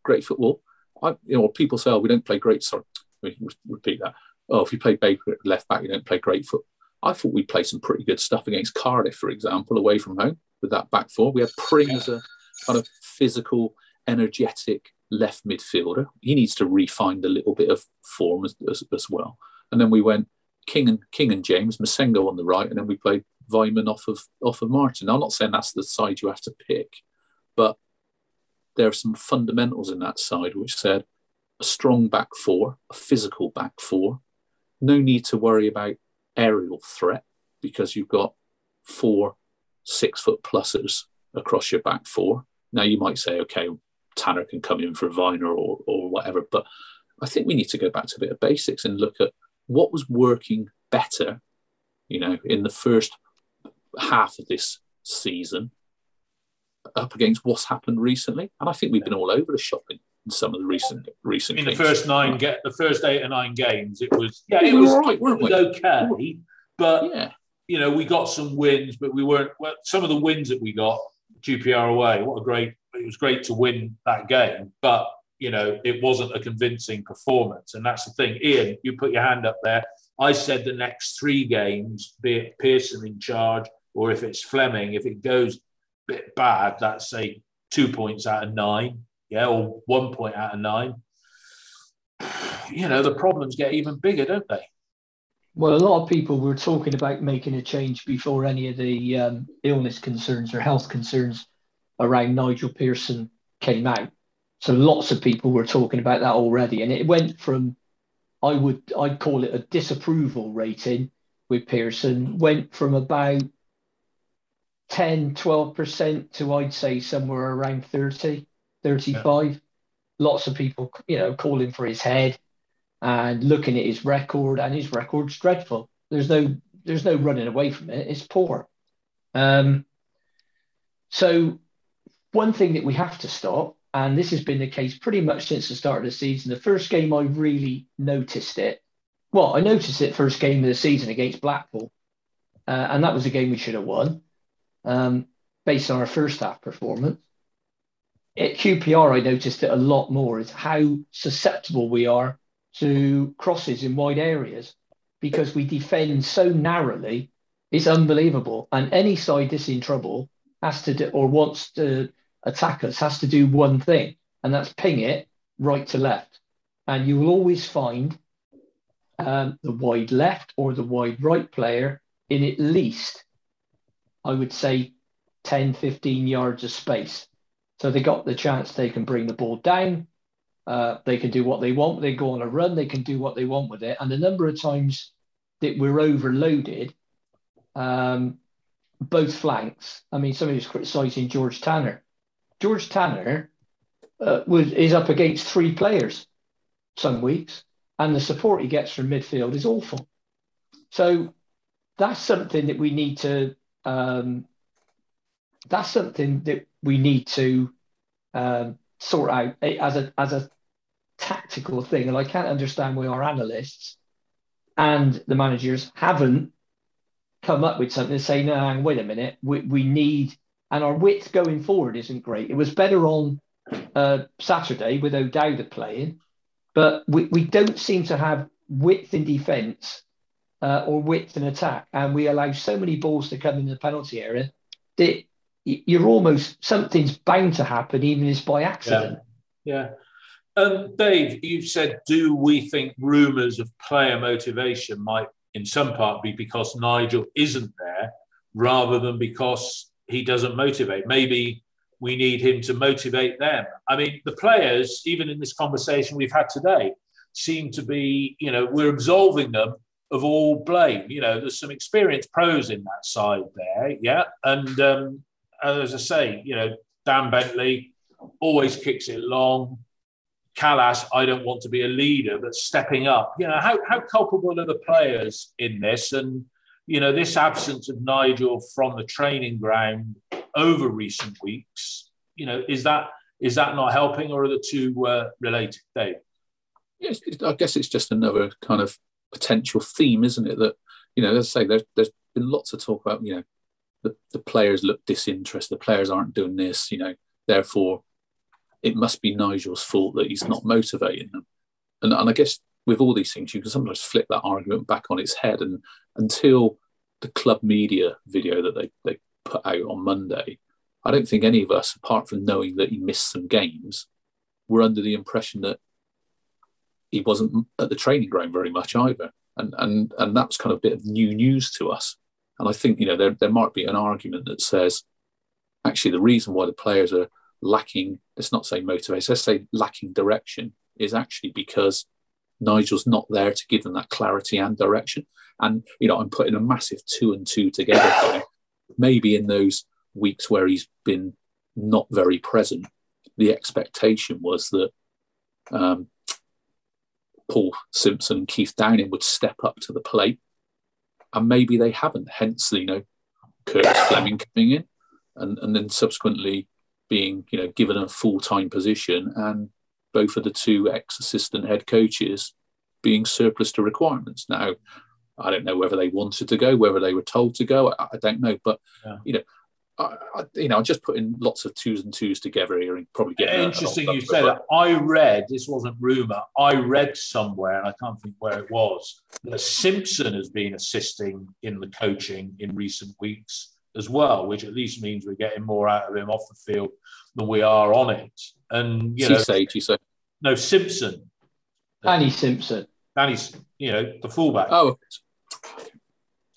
B: great football, I, you know, people say, "Oh, we don't play great." Sorry, me repeat that. Oh, if you play Baker at left back, you don't play great foot. I thought we'd play some pretty good stuff against Cardiff, for example, away from home with that back four. We had Pring as a kind of physical, energetic left midfielder. He needs to refine a little bit of form as, as, as, well. And then we went King and King and James, Massengo on the right, and then we played Weimann off of off of Martin. I'm not saying that's the side you have to pick, but there are some fundamentals in that side which said a strong back four, a physical back four. No need to worry about aerial threat because you've got four six foot pluses across your back four. Now you might say, okay, Tanner can come in for a Vyner or, or whatever, but I think we need to go back to a bit of basics and look at what was working better, you know, in the first half of this season up against what's happened recently. And I think we've been all over the shopping in some of the recent recent.
A: In the first nine, get the first eight or nine games, it was yeah, it, was, right, was okay, but yeah. you know we got some wins, but we weren't. Well, some of the wins that we got, QPR away, what a great! It was great to win that game, but you know it wasn't a convincing performance, and that's the thing. Ian, you put your hand up there. I said the next three games, be it Pearson in charge or if it's Fleming, if it goes a bit bad, that's say two points out of nine yeah, or one point out of nine, [SIGHS] you know, the problems get even bigger, don't they?
C: Well, a lot of people were talking about making a change before any of the um, illness concerns or health concerns around Nigel Pearson came out. So lots of people were talking about that already, and it went from I would I'd call it a disapproval rating with Pearson went from about 10, 12% to I'd say somewhere around 30, 35. Yeah. Lots of people, you know, calling for his head and looking at his record, and his record's dreadful. There's no there's no running away from it. It's poor. Um, so one thing that we have to stop, and this has been the case pretty much since the start of the season. The first game I really noticed it. Well, I noticed it first game of the season against Blackpool, uh, and that was a game we should have won, um, based on our first half performance. At QPR, I noticed it a lot more. Is how susceptible we are to crosses in wide areas because we defend so narrowly. It's unbelievable. And any side that's in trouble has to do or wants to attack us has to do one thing, and that's ping it right to left. And you will always find um, the wide left or the wide right player in at least, I would say, 10, 15 yards of space. So they got the chance they can bring the ball down. Uh, they can do what they want. They go on a run. They can do what they want with it. And the number of times that we're overloaded, um, both flanks. I mean, somebody was criticising George Tanner. George Tanner uh, was, is up against three players some weeks, and the support he gets from midfield is awful. So that's something that we need to. Um, that's something that we need to um, sort out as a as a tactical thing. And I can't understand why our analysts and the managers haven't come up with something to say, no, hang, wait a minute, we, we need and our width going forward isn't great. It was better on uh, Saturday with O'Dowda playing, but we, we don't seem to have width in defence uh, or width in attack. And we allow so many balls to come in the penalty area that you're almost something's bound to happen, even if it's by accident.
A: Yeah. yeah. Um, Dave, you said, do we think rumours of player motivation might, in some part, be because Nigel isn't there rather than because he doesn't motivate. Maybe we need him to motivate them. I mean, the players, even in this conversation we've had today, seem to be, you know, we're absolving them of all blame. You know, there's some experienced pros in that side there, yeah. And um, as I say, you know, Dan Bentley always kicks it long. Kalas, I don't want to be a leader, but stepping up. You know, how, how culpable are the players in this? And you know, this absence of Nigel from the training ground over recent weeks, you know, is that is that not helping, or are the two uh, related, Dave?
B: Yes, I guess it's just another kind of potential theme, isn't it? That you know, as I say, there's there's been lots of talk about you know, the, the players look disinterested, the players aren't doing this, you know, therefore it must be Nigel's fault that he's not motivating them. And, and I guess with all these things, you can sometimes flip that argument back on its head. And until the club media video that they, they put out on Monday, I don't think any of us, apart from knowing that he missed some games, were under the impression that he wasn't at the training ground very much either. And and and that's kind of a bit of new news to us. And I think, you know, there, there might be an argument that says actually the reason why the players are lacking, let's not say motivation, let's say lacking direction, is actually because Nigel's not there to give them that clarity and direction. And, you know, I'm putting a massive two and two together. Maybe in those weeks where he's been not very present, the expectation was that um, Paul Simpson Keith Downing would step up to the plate. And maybe they haven't, hence, you know, Curtis Fleming coming in and, and then subsequently being, you know, given a full time position and both of the two ex assistant head coaches being surplus to requirements. Now, I don't know whether they wanted to go, whether they were told to go. I, I don't know, but yeah. you know, I, I, you know, I'm just putting lots of twos and twos together here and probably getting.
A: Interesting, you say that. I read this wasn't rumor. I read somewhere, and I can't think where it was, that Simpson has been assisting in the coaching in recent weeks as well, which at least means we're getting more out of him off the field than we are on it. And you know,
B: Sage, you say?
A: No, Simpson.
C: Danny Simpson.
A: Danny's, you know, the fullback.
B: Oh,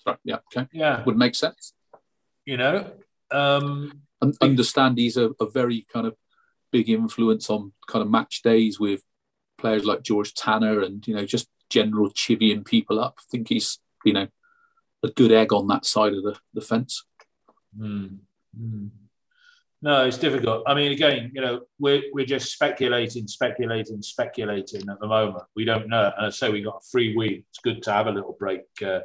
B: sorry. Yeah. Okay.
A: Yeah.
B: Would make sense.
A: You know, um,
B: and understand he's a, a very kind of big influence on kind of match days with players like George Tanner and you know just general chivying people up. I think he's you know a good egg on that side of the, the fence.
A: Mm. Mm. No, it's difficult. I mean, again, you know, we're, we're just speculating, speculating, speculating at the moment. We don't know. And so we got a free week. It's good to have a little break uh,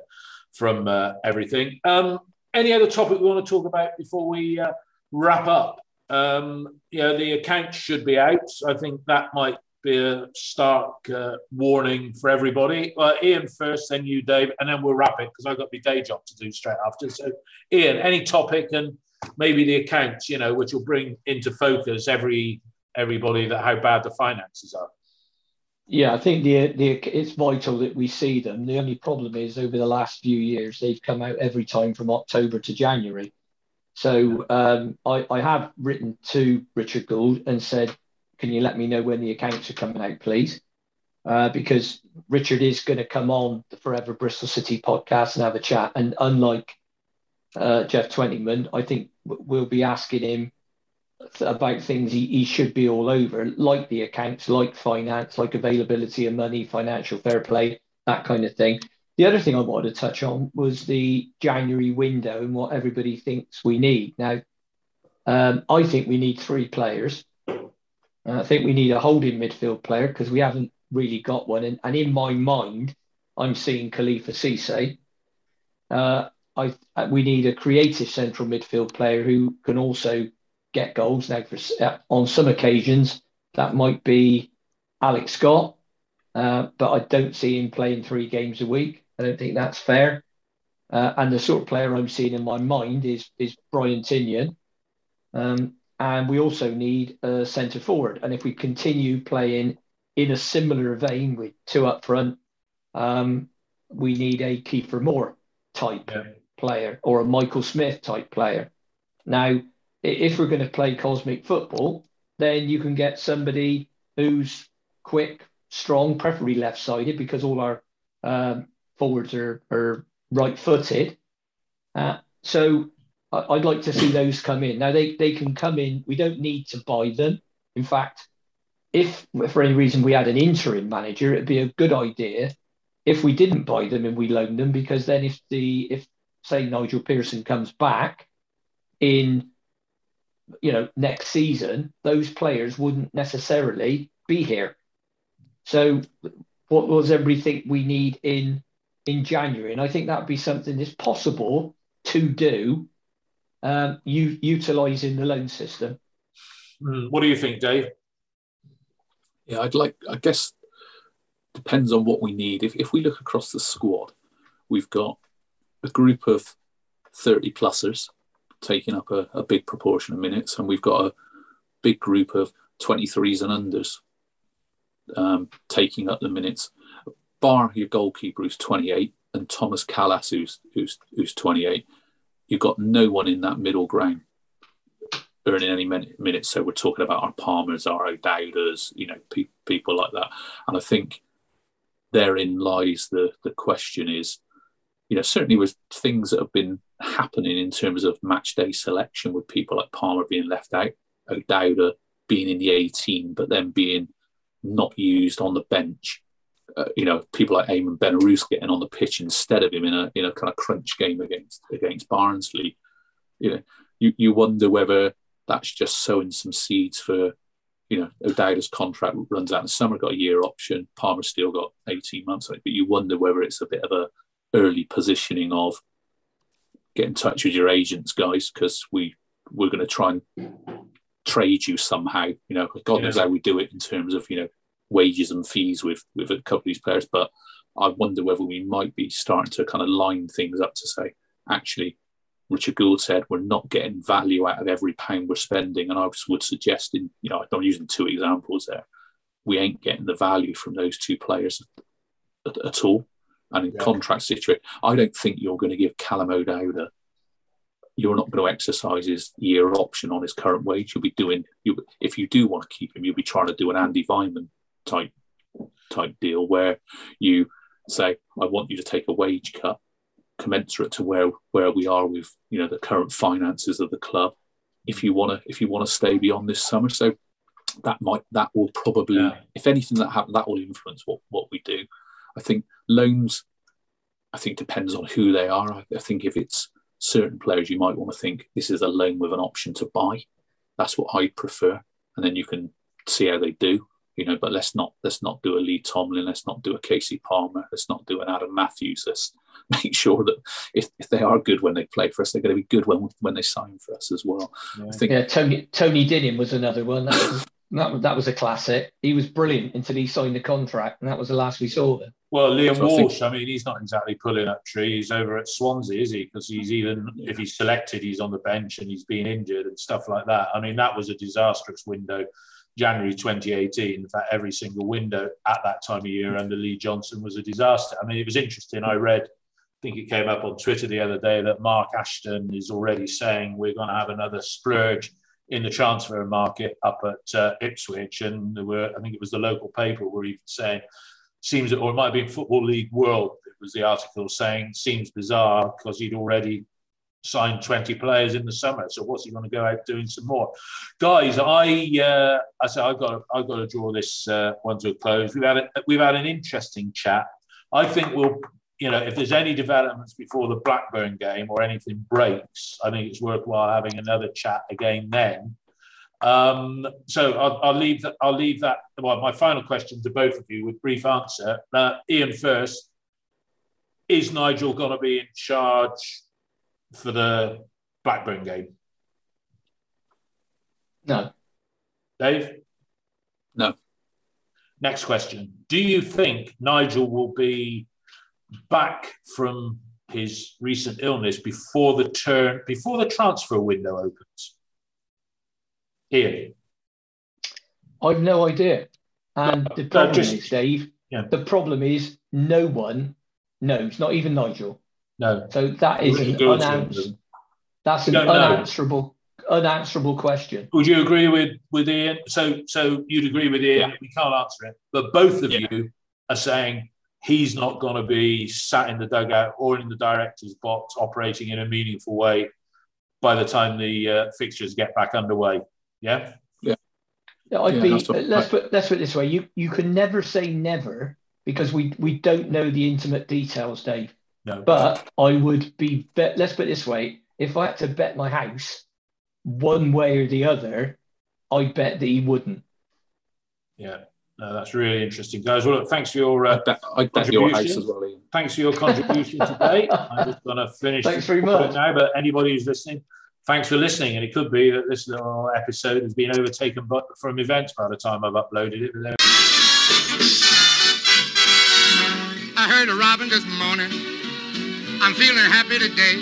A: from uh, everything. Um, any other topic we want to talk about before we uh, wrap up? Um, you know, the account should be out. I think that might be a stark uh, warning for everybody. Well, Ian first, then you, Dave, and then we'll wrap it because I've got my day job to do straight after. So, Ian, any topic and maybe the accounts, you know, which will bring into focus every everybody that how bad the finances are.
C: Yeah, I think the the it's vital that we see them. The only problem is over the last few years they've come out every time from October to January. So um, I, I have written to Richard Gould and said, can you let me know when the accounts are coming out, please? Uh, because Richard is going to come on the Forever Bristol City podcast and have a chat. And unlike uh, Geoff Twentyman, I think we'll be asking him about things he, he should be all over, like the accounts, like finance, like availability of money, financial fair play, that kind of thing. The other thing I wanted to touch on was the January window and what everybody thinks we need. Now, um, I think we need three players. I think we need a holding midfield player because we haven't really got one. And, and in my mind, I'm seeing Kalifa Cisse. Uh, I we need a creative central midfield player who can also get goals. Now, for, uh, on some occasions, that might be Alex Scott, uh, but I don't see him playing three games a week. I don't think that's fair. Uh, and the sort of player I'm seeing in my mind is is Brian Tinnion. Um, and we also need a centre forward. And if we continue playing in a similar vein with two up front, um, we need a Kiefer Moore type yeah player or a Michael Smith type player. Now, if we're going to play cosmic football, then you can get somebody who's quick, strong, preferably left sided because all our um, forwards are, are right footed. Uh, so I'd like to see those come in. Now, they, they can come in, we don't need to buy them. In fact, if for any reason we had an interim manager, it'd be a good idea if we didn't buy them and we loaned them because then if the if say Nigel Pearson comes back in you know next season, those players wouldn't necessarily be here. So what was everything we need in in January? And I think that'd be something that's possible to do um, you utilizing the loan system.
A: Mm, what do you think, Dave?
B: Yeah, I'd like. I guess depends on what we need. If if we look across the squad, we've got a group of 30 plussers taking up a, a big proportion of minutes, and we've got a big group of 23s and unders um, taking up the minutes. Bar your goalkeeper who's 28 and Thomas Kalas who's who's who's 28. You've got no one in that middle ground earning any minutes. So we're talking about our Palmers, our O'Dowders, you know, pe- people like that. And I think therein lies the the question is you know, certainly with things that have been happening in terms of match day selection with people like Palmer being left out, O'Dowda being in the 18, but then being not used on the bench. Uh, you know, people like Ayman Benarous getting on the pitch instead of him in a in a kind of crunch game against against Barnsley. You know, you, you wonder whether that's just sowing some seeds for, you know, O'Dowda's contract runs out in the summer, got a year option. Palmer still got 18 months but you wonder whether it's a bit of a early positioning of get in touch with your agents, guys, because we we're going to try and trade you somehow. You know, God yeah. knows how we do it in terms of you know wages and fees with with a couple of these players, but I wonder whether we might be starting to kind of line things up to say, actually, Richard Gould said we're not getting value out of every pound we're spending, and I would suggest, in you know, I'm using two examples there, we ain't getting the value from those two players at, at all and in yeah. contract situation. I don't think you're going to give Callum O'Dowda. You're not going to exercise his year option on his current wage. You'll be doing you if you do want to keep him, you'll be trying to do an Andy Weimann type type deal where you say, I want you to take a wage cut commensurate to where where we are with you know the current finances of the club. If you want to if you want to stay beyond this summer, so that might that will probably yeah. if anything that happens that will influence what what we do I think loans I think depends on who they are. I, I think if it's certain players, you might want to think this is a loan with an option to buy. That's what I prefer, and then you can see how they do. You know, but let's not let's not do a Lee Tomlin. Let's not do a Kasey Palmer. Let's not do an Adam Matthews. Let's [LAUGHS] make sure that if, if they are good when they play for us, they're going to be good when when they sign for us as well.
C: Yeah. I think yeah, Tony Tony Dinning was another one. That was, that, that was a classic. He was brilliant until he signed the contract, and that was the last we saw of him.
A: Well, Liam so Walsh, I, think... I, mean, he's not exactly pulling up trees over at Swansea, is he? Because he's even, if he's selected, he's on the bench and he's been injured and stuff like that. I mean, that was a disastrous window, January 2018. In fact, every single window at that time of year under Lee Johnson was a disaster. I mean, it was interesting. I read, I think it came up on Twitter the other day that Mark Ashton is already saying we're going to have another splurge in the transfer market up at uh, Ipswich. And there were, I think it was the local paper were even saying, seems, or it might been Football League World, it was the article saying, seems bizarre because he'd already signed 20 players in the summer. So what's he going to go out doing some more? Guys, I uh, I say I've got to, I've got to draw this uh, one to a close. We've had a, we've had an interesting chat. I think we'll you know if there's any developments before the Blackburn game or anything breaks, I think it's worthwhile having another chat again then. Um, so I'll, I'll, leave that. I'll leave that. Well, my final question to both of you with brief answer. Uh, Ian first. Is Nigel going to be in charge for the Blackburn game?
C: No.
A: Dave?
B: No.
A: Next question. Do you think Nigel will be back from his recent illness before the turn before the transfer window opens? Ian?
C: I've no idea. And no, the problem just, is, Dave, yeah. the problem is no one knows, not even Nigel.
A: No.
C: So that is an unanswerable, that's an unanswerable unanswerable question.
A: Would you agree with with Ian? So so you'd agree with Ian? Yeah. We can't answer it, but both of yeah. you are saying he's not going to be sat in the dugout or in the director's box operating in a meaningful way by the time the uh, fixtures get back underway. Yeah.
B: Yeah.
C: I'd yeah, be. let's put let's put it this way: you you can never say never because we we don't know the intimate details, Dave.
A: No.
C: But I would be. Bet, let's put it this way: if I had to bet my house, one way or the other, I'd bet that he wouldn't.
A: Yeah. No, that's really interesting, guys. Well, look, thanks for your uh, I bet,
B: I bet your house as well. Ian.
A: Thanks for your contribution [LAUGHS] today. I'm just going to finish.
C: Thanks very much.
A: Now, but anybody who's listening, thanks for listening. And it could be that this little episode has been overtaken by, from events by the time I've uploaded it.
D: I heard a robin this morning. I'm feeling happy today.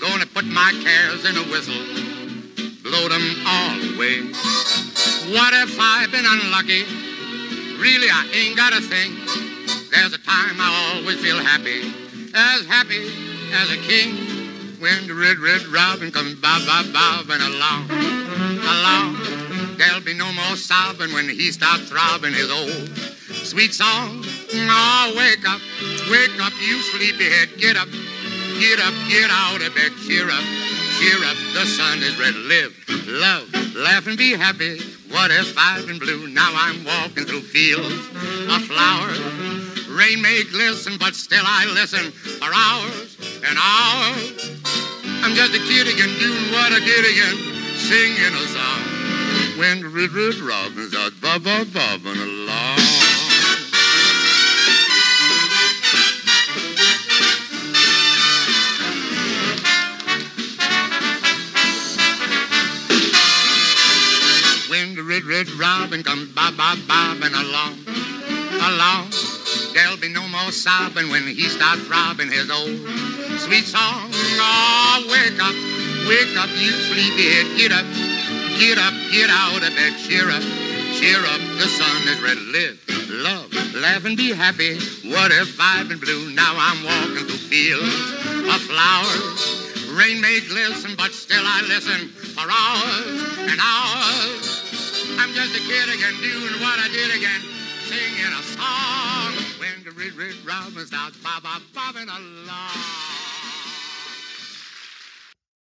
D: Going to put my cares in a whistle, blow them all away. What if I've been unlucky? Really, I ain't got a thing. There's a time I always feel happy, as happy as a king when the red, red robin comes bob, bob, bobbing along, along. There'll be no more sobbing when he starts throbbing his old sweet song. Oh, wake up, wake up, you sleepyhead. Get up, get up, get out of bed. Cheer up, cheer up. The sun is red. Live, love, laugh, and be happy. What if I've been blue? Now I'm walking through fields of flowers. Rain may glisten, but still I listen for hours and hours. I'm just a kid again, doing what I did again, singing a song. When red, red robins are bob, bobbing along. Red, robin comes bob, bob, bobbing along, along. There'll be no more sobbing when he starts throbbing his old sweet song. Oh, wake up, wake up, you sleepyhead. Get up, get up, get out of bed. Cheer up, cheer up. The sun is red. Live, love, laugh, and be happy. What if I've been blue? Now I'm walking through fields of flowers. Rain may glisten, but still I listen for hours and hours. I'm just a kid again, doing what I did again, singing a song When red, red robin starts bob, bob, bobbing along.